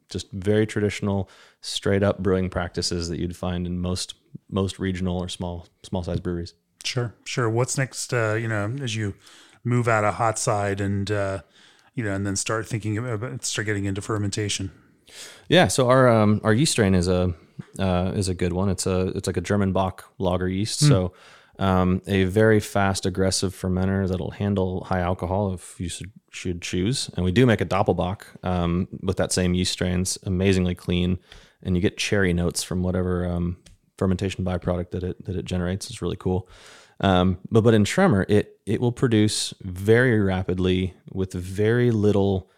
Just very traditional, straight up brewing practices that you'd find in most most regional or small small size breweries. Sure, sure. What's next? Uh, you know, as you move out of hot side and uh, you know, and then start thinking about start getting into fermentation. Yeah, so our um, our yeast strain is a uh, is a good one. It's a it's like a German Bock lager yeast. Mm. So um, a very fast, aggressive fermenter that'll handle high alcohol if you should, should choose. And we do make a Doppelbock um, with that same yeast strains, amazingly clean, and you get cherry notes from whatever um, fermentation byproduct that it that it generates. It's really cool. Um, but but in Tremor, it it will produce very rapidly with very little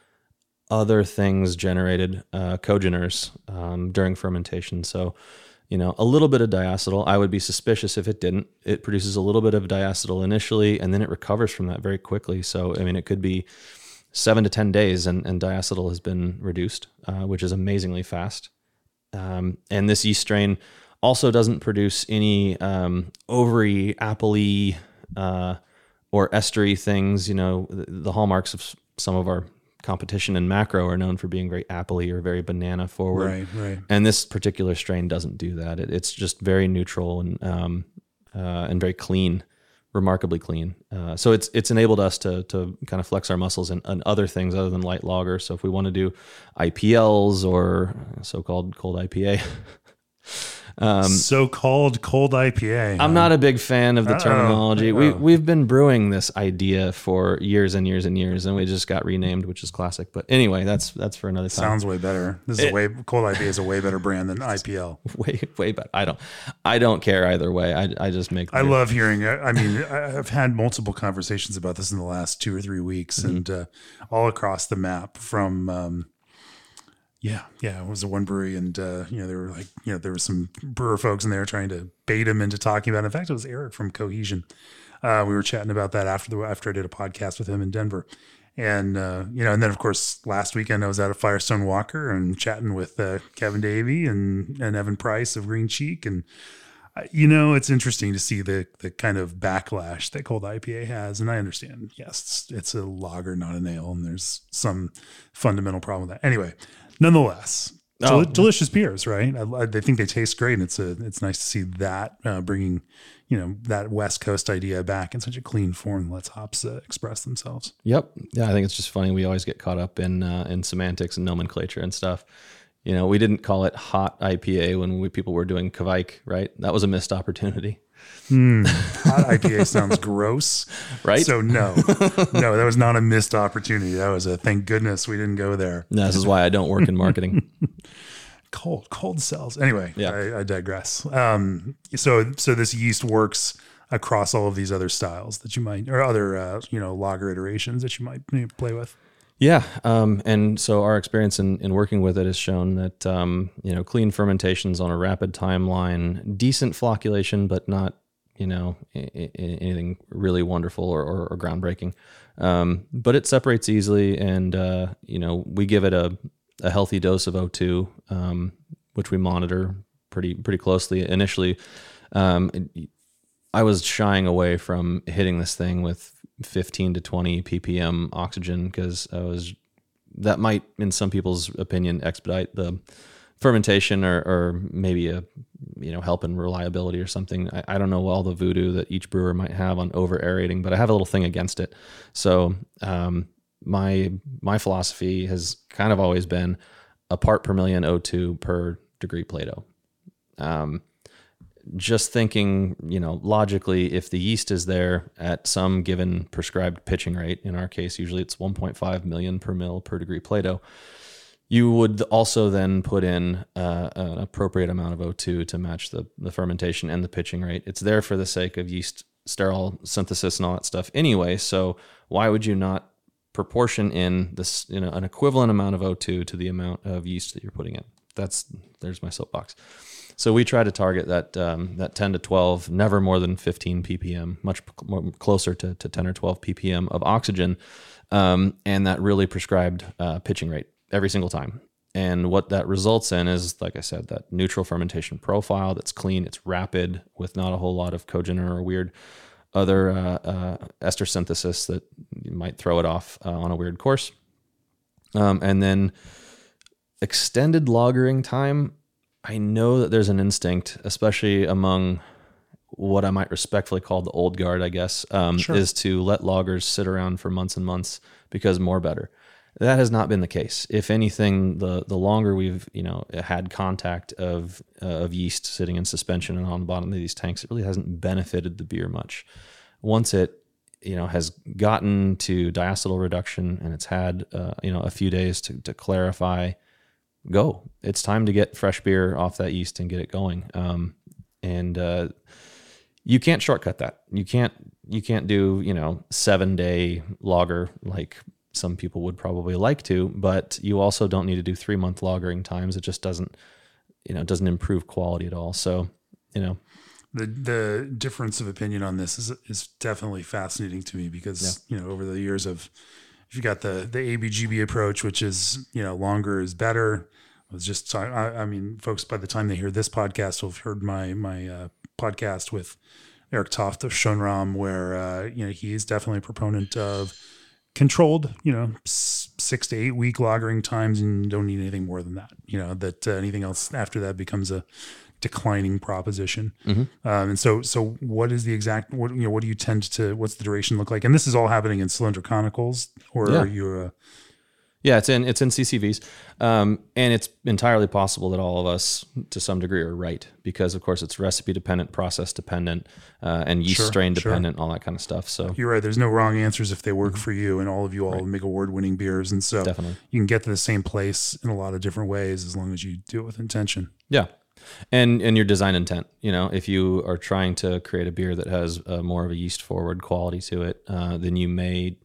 other things generated uh, congeners um, during fermentation. So you know, a little bit of diacetyl. I would be suspicious if it didn't. It produces a little bit of diacetyl initially, and then it recovers from that very quickly. So, I mean, it could be seven to 10 days, and, and diacetyl has been reduced, uh, which is amazingly fast. Um, and this yeast strain also doesn't produce any um, ovary, appley, uh, or estery things. You know, the, the hallmarks of some of our competition and macro are known for being very appley or very banana forward. Right, right. And this particular strain doesn't do that. It, it's just very neutral and um, uh, and very clean, remarkably clean. Uh, so it's it's enabled us to to kind of flex our muscles in, in other things other than light lager. So if we want to do IPLs or so-called cold IPA. Um, so-called cold IPA. I'm not a big fan of the Uh-oh. terminology. We we've been brewing this idea for years and years and years, and we just got renamed, which is classic. But anyway, that's that's for another time. Sounds way better. This is it, a way cold IPA is a way better brand than IPL. Way way better. I don't I don't care either way. I I just make. I love hearing. I mean, I've had multiple conversations about this in the last two or three weeks, mm-hmm. and uh, all across the map from. Um, yeah, yeah, it was a one brewery, and uh, you know there were like you know there were some brewer folks in there trying to bait him into talking about. It. In fact, it was Eric from Cohesion. Uh, we were chatting about that after the after I did a podcast with him in Denver, and uh, you know, and then of course last weekend I was at a Firestone Walker and chatting with uh, Kevin Davey and and Evan Price of Green Cheek, and uh, you know it's interesting to see the the kind of backlash that cold IPA has, and I understand. Yes, it's, it's a lager, not an ale, and there's some fundamental problem with that. Anyway, nonetheless, oh. delicious beers, right? I, I, think they taste great, and it's a it's nice to see that uh, bringing you know that West Coast idea back in such a clean form. Let's hops uh, express themselves. Yep. Yeah, I think it's just funny. We always get caught up in uh, in semantics and nomenclature and stuff. You know, we didn't call it hot IPA when we people were doing Kveik, right? That was a missed opportunity. Mm, hot IPA sounds gross, right? So no, no, that was not a missed opportunity. That was a thank goodness we didn't go there. No, this is why I don't work in marketing. cold, cold cells. Anyway, yeah, I, I digress. Um, so so this yeast works across all of these other styles that you might, or other uh, you know lager iterations that you might play with. Yeah, um, and so our experience in, in working with it has shown that um, you know clean fermentations on a rapid timeline, decent flocculation, but not you know anything really wonderful or, or, or groundbreaking. Um, but it separates easily, and uh, you know we give it a, a healthy dose of O2, um, which we monitor pretty pretty closely. Initially, um, I was shying away from hitting this thing with 15 to 20 ppm oxygen because I was that might, in some people's opinion, expedite the fermentation or, or maybe a you know help in reliability or something. I, I, don't know all the voodoo that each brewer might have on over aerating, but I have a little thing against it. So um, my my philosophy has kind of always been a part per million O2 per degree Plato. Um, just thinking, you know, logically, if the yeast is there at some given prescribed pitching rate, in our case, usually it's 1.5 million per mil per degree Plato, you would also then put in uh, an appropriate amount of O2 to match the, the fermentation and the pitching rate. It's there for the sake of yeast sterol synthesis and all that stuff anyway. So why would you not proportion in this, you know, an equivalent amount of O2 to the amount of yeast that you're putting in. That's there's my soapbox. So we try to target that um, that 10 to 12, never more than 15 ppm, much closer to, to 10 or 12 ppm of oxygen, um, and that really prescribed uh, pitching rate every single time. And what that results in is, like I said, that neutral fermentation profile that's clean, it's rapid with not a whole lot of cogen or weird other uh, uh, ester synthesis that might throw it off uh, on a weird course. Um, and then extended lagering time. I know that there's an instinct, especially among what I might respectfully call the old guard, I guess, um, sure. is to let lagers sit around for months and months because more better. That has not been the case. If anything, the the longer we've you know had contact of uh, of yeast sitting in suspension and on the bottom of these tanks, it really hasn't benefited the beer much. Once it you know has gotten to diacetyl reduction and it's had uh, you know a few days to, to clarify, go. It's time to get fresh beer off that yeast and get it going. Um, and uh, you can't shortcut that. You can't you can't do you know seven day lager like some people would probably like to, but you also don't need to do three month lagering times. It just doesn't, you know, doesn't improve quality at all. So, you know, the the difference of opinion on this is is definitely fascinating to me because yeah. you know over the years of if you got the the ABGB approach, which is you know longer is better. I was just I, I mean, folks, by the time they hear this podcast, will have heard my my uh, podcast with Eric Toft of Schönram, where uh, you know he is definitely a proponent of controlled, you know, six to eight week lagering times, and don't need anything more than that. You know, that uh, anything else after that becomes a declining proposition. Mm-hmm. Um, and so, so what is the exact? What you know? What do you tend to? What's the duration look like? And this is all happening in cylinder conicals, or yeah. are you? Uh, yeah, it's in it's in CCVs, um, and it's entirely possible that all of us, to some degree, are right because, of course, it's recipe dependent, process dependent, uh, and yeast sure, strain dependent, sure. all that kind of stuff. So you're right. There's no wrong answers if they work mm-hmm. for you, and all of you all right. make award winning beers, and so Definitely. you can get to the same place in a lot of different ways as long as you do it with intention. Yeah, and and your design intent you know if you are trying to create a beer that has uh, more of a yeast forward quality to it uh, then you may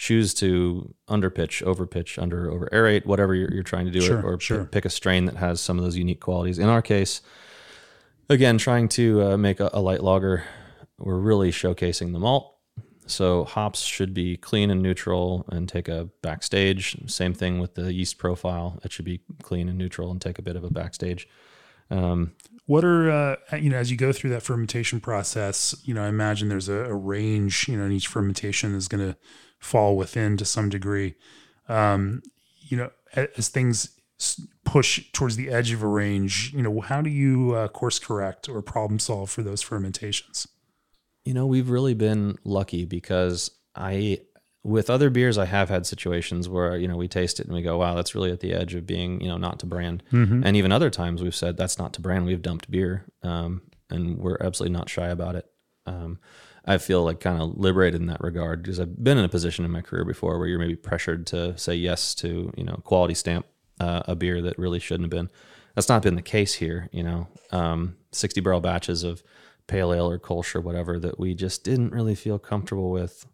choose to underpitch, overpitch, under over aerate, whatever you're, you're trying to do, sure, it, or sure. p- pick a strain that has some of those unique qualities. In our case, again, trying to uh, make a, a, light lager, we're really showcasing the malt. So hops should be clean and neutral and take a backstage. Same thing with the yeast profile; it should be clean and neutral and take a bit of a backstage. Um, what are uh, you know as you go through that fermentation process? You know, I imagine there's a, a range. You know, and each fermentation is going to fall within to some degree. Um, you know, as things push towards the edge of a range, you know, how do you uh, course correct or problem solve for those fermentations? You know, we've really been lucky because I, with other beers, I have had situations where, you know, we taste it and we go, wow, that's really at the edge of being, you know, not to brand. Mm-hmm. And even other times we've said that's not to brand. We've dumped beer um, and we're absolutely not shy about it. Um, I feel like kind of liberated in that regard because I've been in a position in my career before where you're maybe pressured to say yes to you know quality stamp uh, a beer that really shouldn't have been. That's not been the case here. You know, um, 60 barrel batches of pale ale or Kolsch or whatever that we just didn't really feel comfortable with.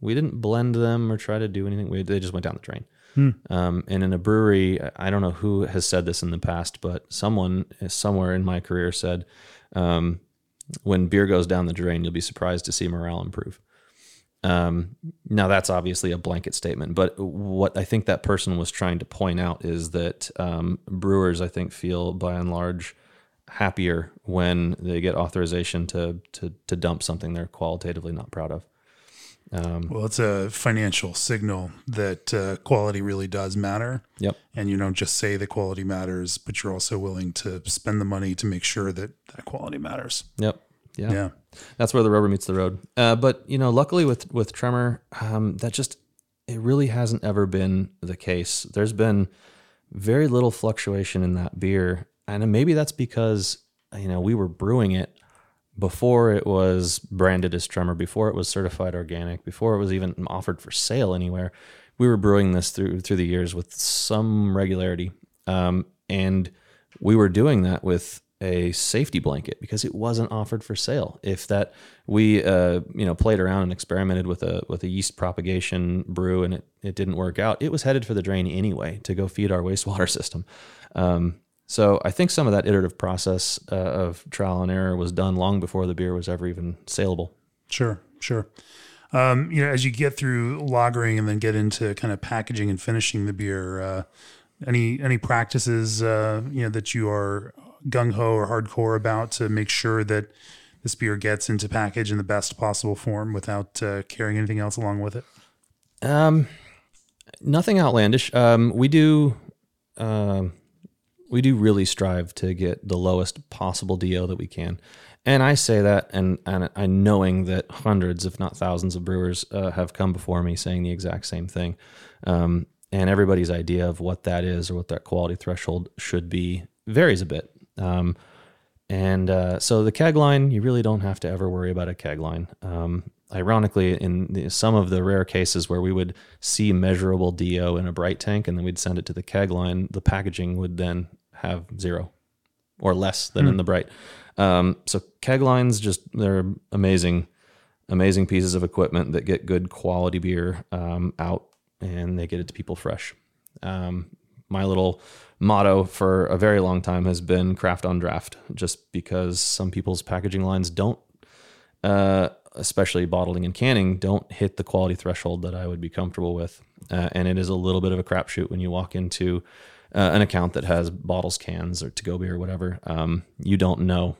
We didn't blend them or try to do anything. We, they just went down the drain. Hmm. Um, and in a brewery, I don't know who has said this in the past, but someone somewhere in my career said, um, when beer goes down the drain, you'll be surprised to see morale improve. Um, now that's obviously a blanket statement, but what I think that person was trying to point out is that um, brewers, I think, feel by and large happier when they get authorization to to to dump something they're qualitatively not proud of. Um, well, it's a financial signal that uh, quality really does matter. Yep. And you don't just say the quality matters, but you're also willing to spend the money to make sure that that quality matters. Yep. Yeah. Yeah. That's where the rubber meets the road. Uh, but you know, luckily with with Tremor, um, that just it really hasn't ever been the case. There's been very little fluctuation in that beer, and maybe that's because you know we were brewing it before it was branded as Tremor, before it was certified organic, before it was even offered for sale anywhere, we were brewing this through through the years with some regularity, um, and we were doing that with a safety blanket because it wasn't offered for sale. If that we uh, you know played around and experimented with a with a yeast propagation brew and it, it didn't work out, it was headed for the drain anyway to go feed our wastewater system. Um, so I think some of that iterative process uh, of trial and error was done long before the beer was ever even saleable. Sure, sure. Um, you know, as you get through lagering and then get into kind of packaging and finishing the beer, uh, any any practices uh, you know that you are gung ho or hardcore about to make sure that this beer gets into package in the best possible form without uh, carrying anything else along with it? Um, nothing outlandish. Um, we do, um, we do really strive to get the lowest possible DO that we can. And I say that, and and I knowing that hundreds, if not thousands, of brewers uh, have come before me saying the exact same thing. Um, and everybody's idea of what that is or what that quality threshold should be varies a bit. Um, and uh, so the keg line, you really don't have to ever worry about a keg line. Um, ironically, in the, some of the rare cases where we would see measurable DO in a bright tank and then we'd send it to the keg line, the packaging would then have zero or less than in the bright. Um, so keg lines just they're amazing, amazing pieces of equipment that get good quality beer um, out and they get it to people fresh. Um, my little motto for a very long time has been craft on draft, just because some people's packaging lines don't, uh, especially bottling and canning, don't hit the quality threshold that I would be comfortable with. Uh, and it is a little bit of a crapshoot when you walk into uh, an account that has bottles, cans, or to go beer, or whatever. Um, you don't know,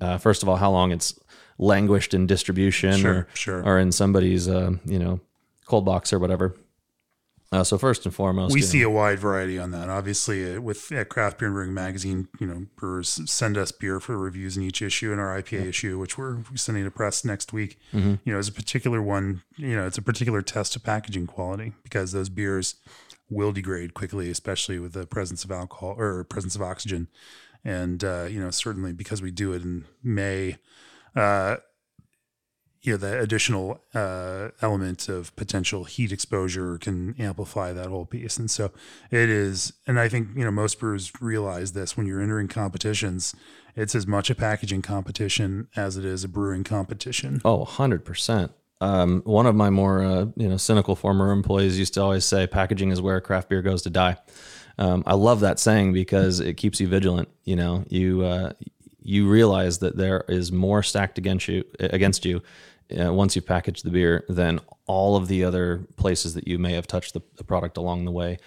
uh, first of all, how long it's languished in distribution Sure, or, sure. or in somebody's, uh, you know, cold box or whatever. Uh, so first and foremost, We you know, see a wide variety on that. Obviously, uh, with at Craft Beer and Brewing Magazine, you know, brewers send us beer for reviews in each issue, and our IPA issue, which we're sending to press next week, Mm-hmm. you know, is a particular one. You know, it's a particular test of packaging quality because those beers will degrade quickly, especially with the presence of alcohol or presence of oxygen. And uh, you know, certainly because we do it in May, uh, you know, the additional uh, element of potential heat exposure can amplify that whole piece. And so it is, and I think, you know, most brewers realize this when you're entering competitions, it's as much a packaging competition as it is a brewing competition. Oh, 100%. Um, one of my more uh, you know cynical former employees used to always say, "Packaging is where craft beer goes to die." Um, I love that saying because it keeps you vigilant. You know, you uh, you realize that there is more stacked against you against you uh, once you package the beer than all of the other places that you may have touched the, the product along the way.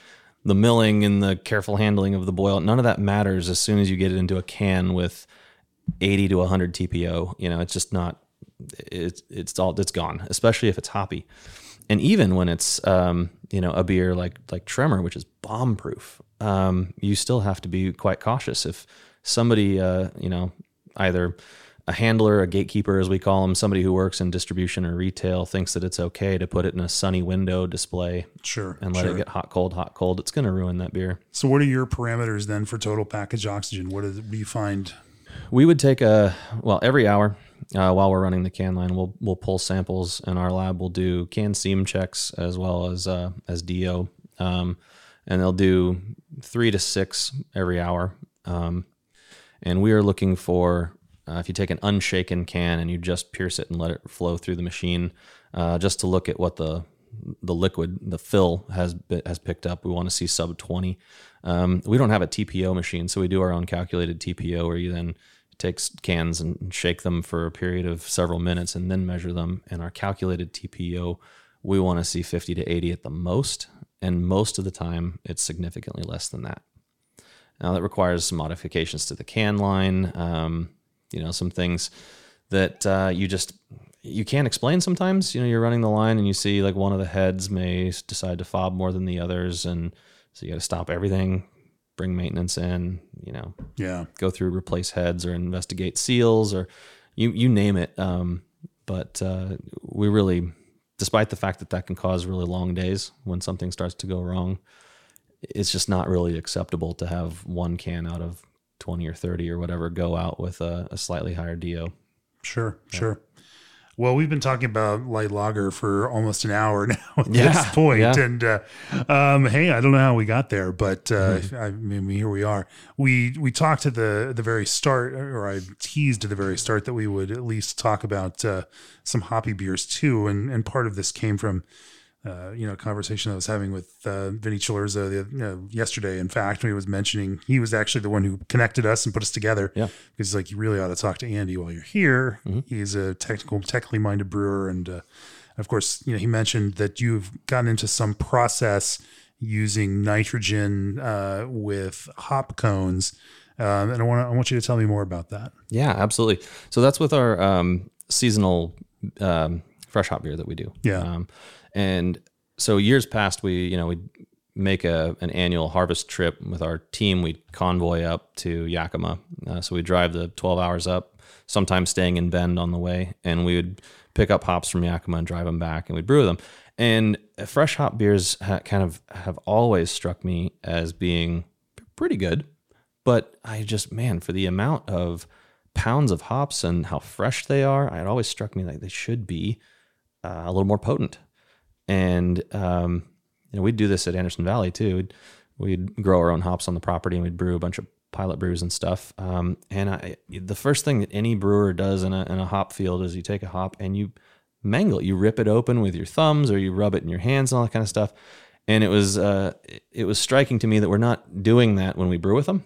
The milling and the careful handling of the boil, none of that matters as soon as you get it into a can with 80 to 100 TPO. You know, it's just not. It's it's all it's gone, especially if it's hoppy, and even when it's um, you know a beer like like Tremor, which is bomb proof, um, you still have to be quite cautious. If somebody uh, you know either a handler, a gatekeeper, as we call them, somebody who works in distribution or retail, thinks that it's okay to put it in a sunny window display Sure. and let sure. it get hot, cold, hot, cold. It's going to ruin that beer. so, what are your parameters then for total package oxygen? What, is, what do you find? We would take a well every hour uh, while we're running the can line. We'll we'll pull samples in our lab. We'll do can seam checks as well as uh, as DO, um, and they'll do three to six every hour. Um, and we are looking for uh, if you take an unshaken can and you just pierce it and let it flow through the machine, uh, just to look at what the the liquid, the fill has has picked up. We want to see sub twenty. Um, we don't have a TPO machine, so we do our own calculated TPO, where you then take s- cans and shake them for a period of several minutes and then measure them. And our calculated TPO, we want to see fifty to eighty at the most, and most of the time it's significantly less than that. Now that requires some modifications to the can line. Um, you know, some things that uh, you just you can't explain sometimes. You know, you're running the line and you see like one of the heads may decide to fob more than the others, and so you got to stop everything, bring maintenance in. You know, Yeah. go through replace heads or investigate seals or you you name it. Um, but uh, we really, despite the fact that that can cause really long days when something starts to go wrong, it's just not really acceptable to have one can out of 20 or 30 or whatever go out with a, a slightly higher DO. Sure, sure. Well, we've been talking about light lager for almost an hour now at Yeah, this point. yeah. and uh, um, hey, I don't know how we got there, but uh, I mean, here we are. We we talked at the the very start, or I teased at the very start that we would at least talk about uh, some hoppy beers too, and and part of this came from. Uh, you know, a conversation I was having with uh, Vinnie Cilurzo the, you know, yesterday. In fact, when he was mentioning, he was actually the one who connected us and put us together. Yeah. because he's like, you really ought to talk to Andy while you're here. Mm-hmm. He's a technical, technically minded brewer, and uh, of course, you know, he mentioned that you've gotten into some process using nitrogen uh, with hop cones, um, and I want I want you to tell me more about that. Yeah, absolutely. So that's with our um, seasonal um, fresh hop beer that we do. Yeah. And so years past, we you know we make a an annual harvest trip with our team. We convoy up to Yakima. Uh, so we drive the 12 hours up, sometimes staying in Bend on the way, and we would pick up hops from Yakima and drive them back, and we'd brew them. And fresh hop beers ha- kind of have always struck me as being pretty good but I just man for the amount of pounds of hops and how fresh they are, it always struck me like they should be uh, a little more potent. And um, you know, we'd do this at Anderson Valley too. We'd, we'd grow our own hops on the property and we'd brew a bunch of pilot brews and stuff. Um, and I, the first thing that any brewer does in a, in a hop field is you take a hop and you mangle it. You rip it open with your thumbs or you rub it in your hands and all that kind of stuff. And it was uh, it was striking to me that we're not doing that when we brew with them.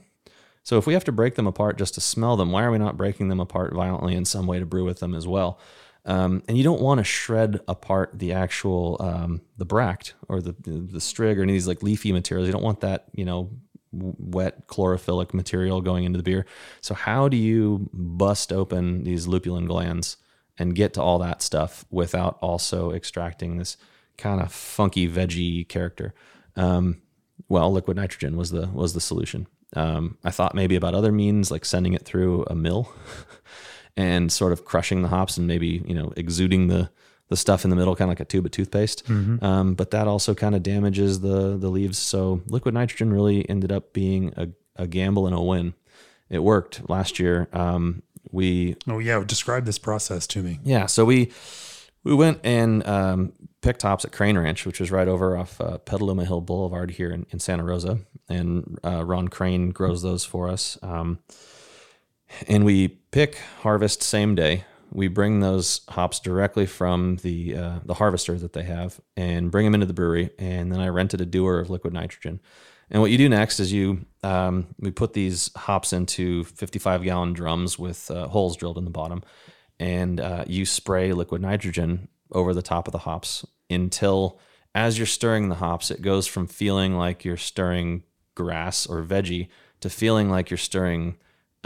So if we have to break them apart just to smell them, why are we not breaking them apart violently in some way to brew with them as well? Um, and you don't want to shred apart the actual um, the bract or the the strig or any of these like leafy materials. You don't want that you know wet chlorophyllic material going into the beer. So how do you bust open these lupulin glands and get to all that stuff without also extracting this kind of funky veggie character? Um, well, liquid nitrogen was the was the solution. Um, I thought maybe about other means like sending it through a mill and sort of crushing the hops and maybe you know exuding the the stuff in the middle, kind of like a tube of toothpaste. Um, but that also kind of damages the the leaves. So liquid nitrogen really ended up being a, a gamble and a win. It worked last year. Um, we Oh yeah, describe this process to me. yeah, so we we went and um, picked hops at Crane Ranch, which is right over off uh, Petaluma Hill Boulevard here in, in Santa Rosa, and uh, Ron Crane grows those for us. And we pick harvest same day. We bring those hops directly from the uh, the harvester that they have, and bring them into the brewery. And then I rented a dewar of liquid nitrogen. And what you do next is you um, we put these hops into 55 gallon drums with uh, holes drilled in the bottom, and uh, you spray liquid nitrogen over the top of the hops until, as you're stirring the hops, it goes from feeling like you're stirring grass or veggie to feeling like you're stirring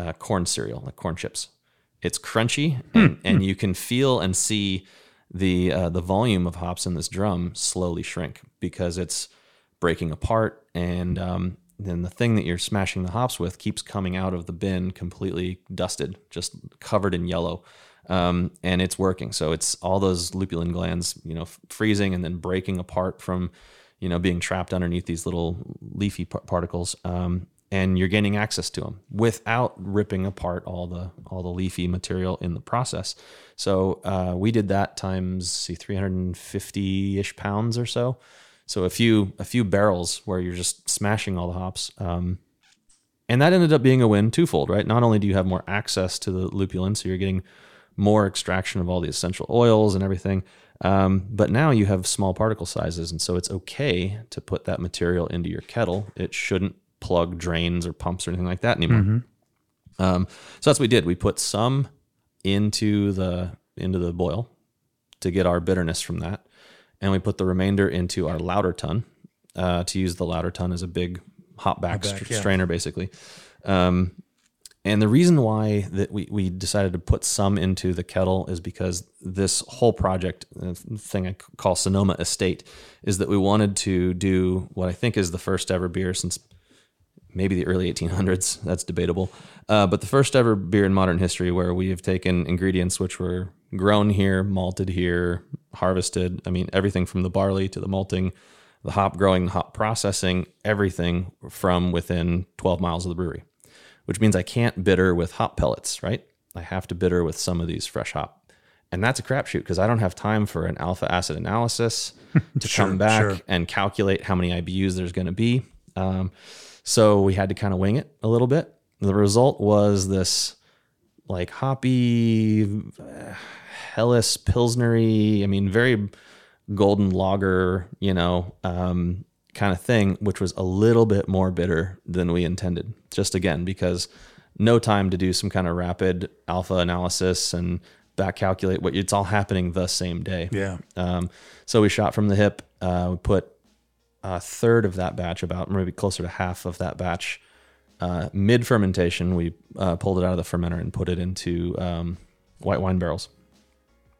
uh, corn cereal, like corn chips. It's crunchy, and, and you can feel and see the uh, the volume of hops in this drum slowly shrink because it's breaking apart, and um, then the thing that you're smashing the hops with keeps coming out of the bin completely dusted, just covered in yellow, um, and it's working. So it's all those lupulin glands, you know, f- freezing and then breaking apart from, you know, being trapped underneath these little leafy par- particles. Um, and you're gaining access to them without ripping apart all the all the leafy material in the process. So uh, we did that times see 350 ish pounds or so. So a few a few barrels where you're just smashing all the hops. Um, and that ended up being a win twofold, right? Not only do you have more access to the lupulin, so you're getting more extraction of all the essential oils and everything, um, but now you have small particle sizes, and so it's okay to put that material into your kettle. It shouldn't plug drains or pumps or anything like that anymore. Um, so that's what we did. We put some into the into the boil to get our bitterness from that, and we put the remainder into our lauter tun uh, to use the lauter tun as a big hop back, back, str- yeah. strainer, basically. Um, and the reason why that we, we decided to put some into the kettle is because this whole project uh, thing I call Sonoma Estate is that we wanted to do what I think is the first ever beer since maybe the early 1800s. That's debatable. Uh, but the first ever beer in modern history where we have taken ingredients which were grown here, malted here, harvested. I mean, everything from the barley to the malting, the hop growing, the hop processing, everything from within 12 miles of the brewery, which means I can't bitter with hop pellets, right? I have to bitter with some of these fresh hop. and that's a crapshoot because I don't have time for an alpha acid analysis to Sure, come back sure. and calculate how many IBUs there's going to be. Um, so we had to kind of wing it a little bit. The result was this like hoppy, Helles Pilsnery. I mean, very golden lager, you know, um, kind of thing, which was a little bit more bitter than we intended. Just again, because no time to do some kind of rapid alpha analysis and back calculate what it's all happening the same day. Yeah. Um, so we shot from the hip. Uh, we put a third of that batch, about maybe closer to half of that batch, uh, mid fermentation. We uh, pulled it out of the fermenter and put it into um, white wine barrels.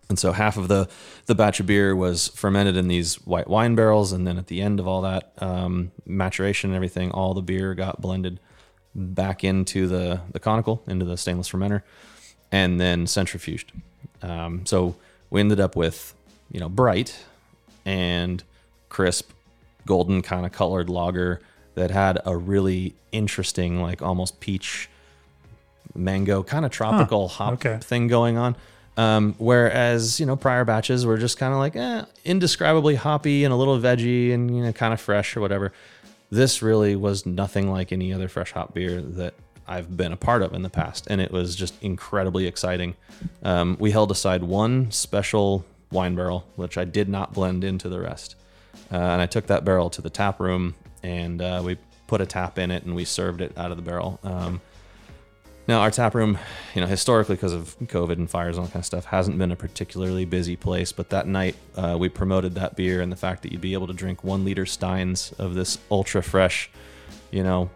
And so half of the the batch of beer was fermented in these white wine barrels, and then at the end of all that um, maturation and everything, all the beer got blended back into the the conical, into the stainless fermenter, and then centrifuged. Um, so we ended up with you know bright and crisp, golden kind of colored lager that had a really interesting, like almost peach, mango kind of tropical hop okay. thing going on. Um, whereas you know prior batches were just kind of like eh, indescribably hoppy and a little veggie and you know kind of fresh or whatever. This really was nothing like any other fresh hop beer that I've been a part of in the past, and it was just incredibly exciting. Um, we held aside one special wine barrel, which I did not blend into the rest, uh, and I took that barrel to the tap room and uh, we put a tap in it and we served it out of the barrel. Um, now, our tap room, you know, historically because of COVID and fires and all that kind of stuff, hasn't been a particularly busy place. But that night, uh, we promoted that beer and the fact that you'd be able to drink one liter steins of this ultra fresh, you know,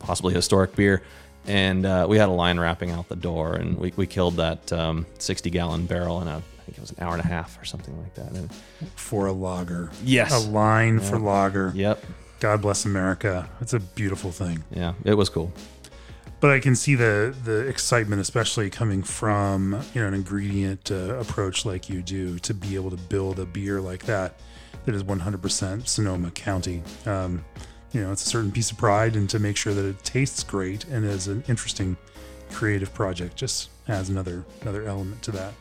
possibly historic beer. And uh, we had a line wrapping out the door, and we, we killed that um, 60 gallon barrel in a, think it was an hour and a half or something like that. And For a lager. yes. A line for lager. Yep. God bless America. It's a beautiful thing. Yeah. It was cool. But I can see the the excitement, especially coming from you know an ingredient uh, approach like you do, to be able to build a beer like that that is 100% Sonoma County. Um, you know, it's a certain piece of pride, and to make sure that it tastes great and is an interesting, creative project just adds another another element to that.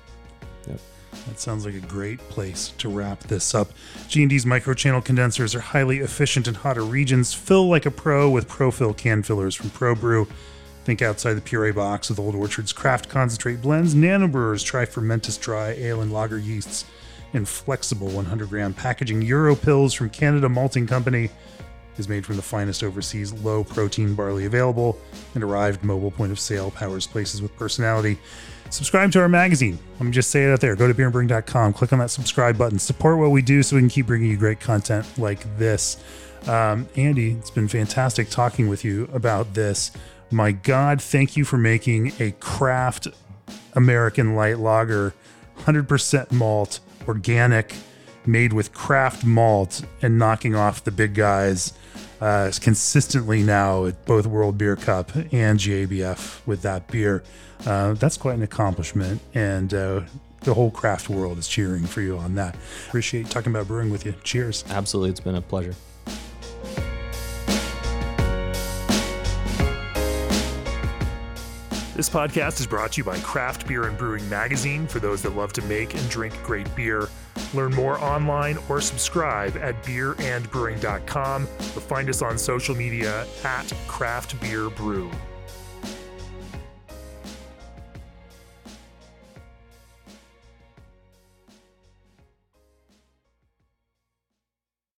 Yep. That sounds like a great place to wrap this up. G&D's microchannel condensers are highly efficient in hotter regions. Fill like a pro with ProFill can fillers from ProBrew. Think outside the puree box with Old Orchard's craft concentrate blends. Nanobrewers try Fermentis dry ale and lager yeasts in flexible 100 gram packaging. Europils from Canada Malting Company is made from the finest overseas low protein barley available and Arryved mobile point of sale powers places with personality. Subscribe to our magazine. Let me just say it out there. Go to beerandbrewing.com, click on that subscribe button, support what we do so we can keep bringing you great content like this. Um, Andy, it's been fantastic talking with you about this. My God, thank you for making a craft American light lager, 100% malt, organic, made with craft malt, and knocking off the big guys uh, consistently now at both World Beer Cup and GABF with that beer. Uh, that's quite an accomplishment, and uh, the whole craft world is cheering for you on that. Appreciate talking about brewing with you. Cheers. Absolutely. It's been a pleasure. This podcast is brought to you by Craft Beer and Brewing Magazine for those that love to make and drink great beer. Learn more online or subscribe at beerandbrewing.com or find us on social media at Craft Beer Brew.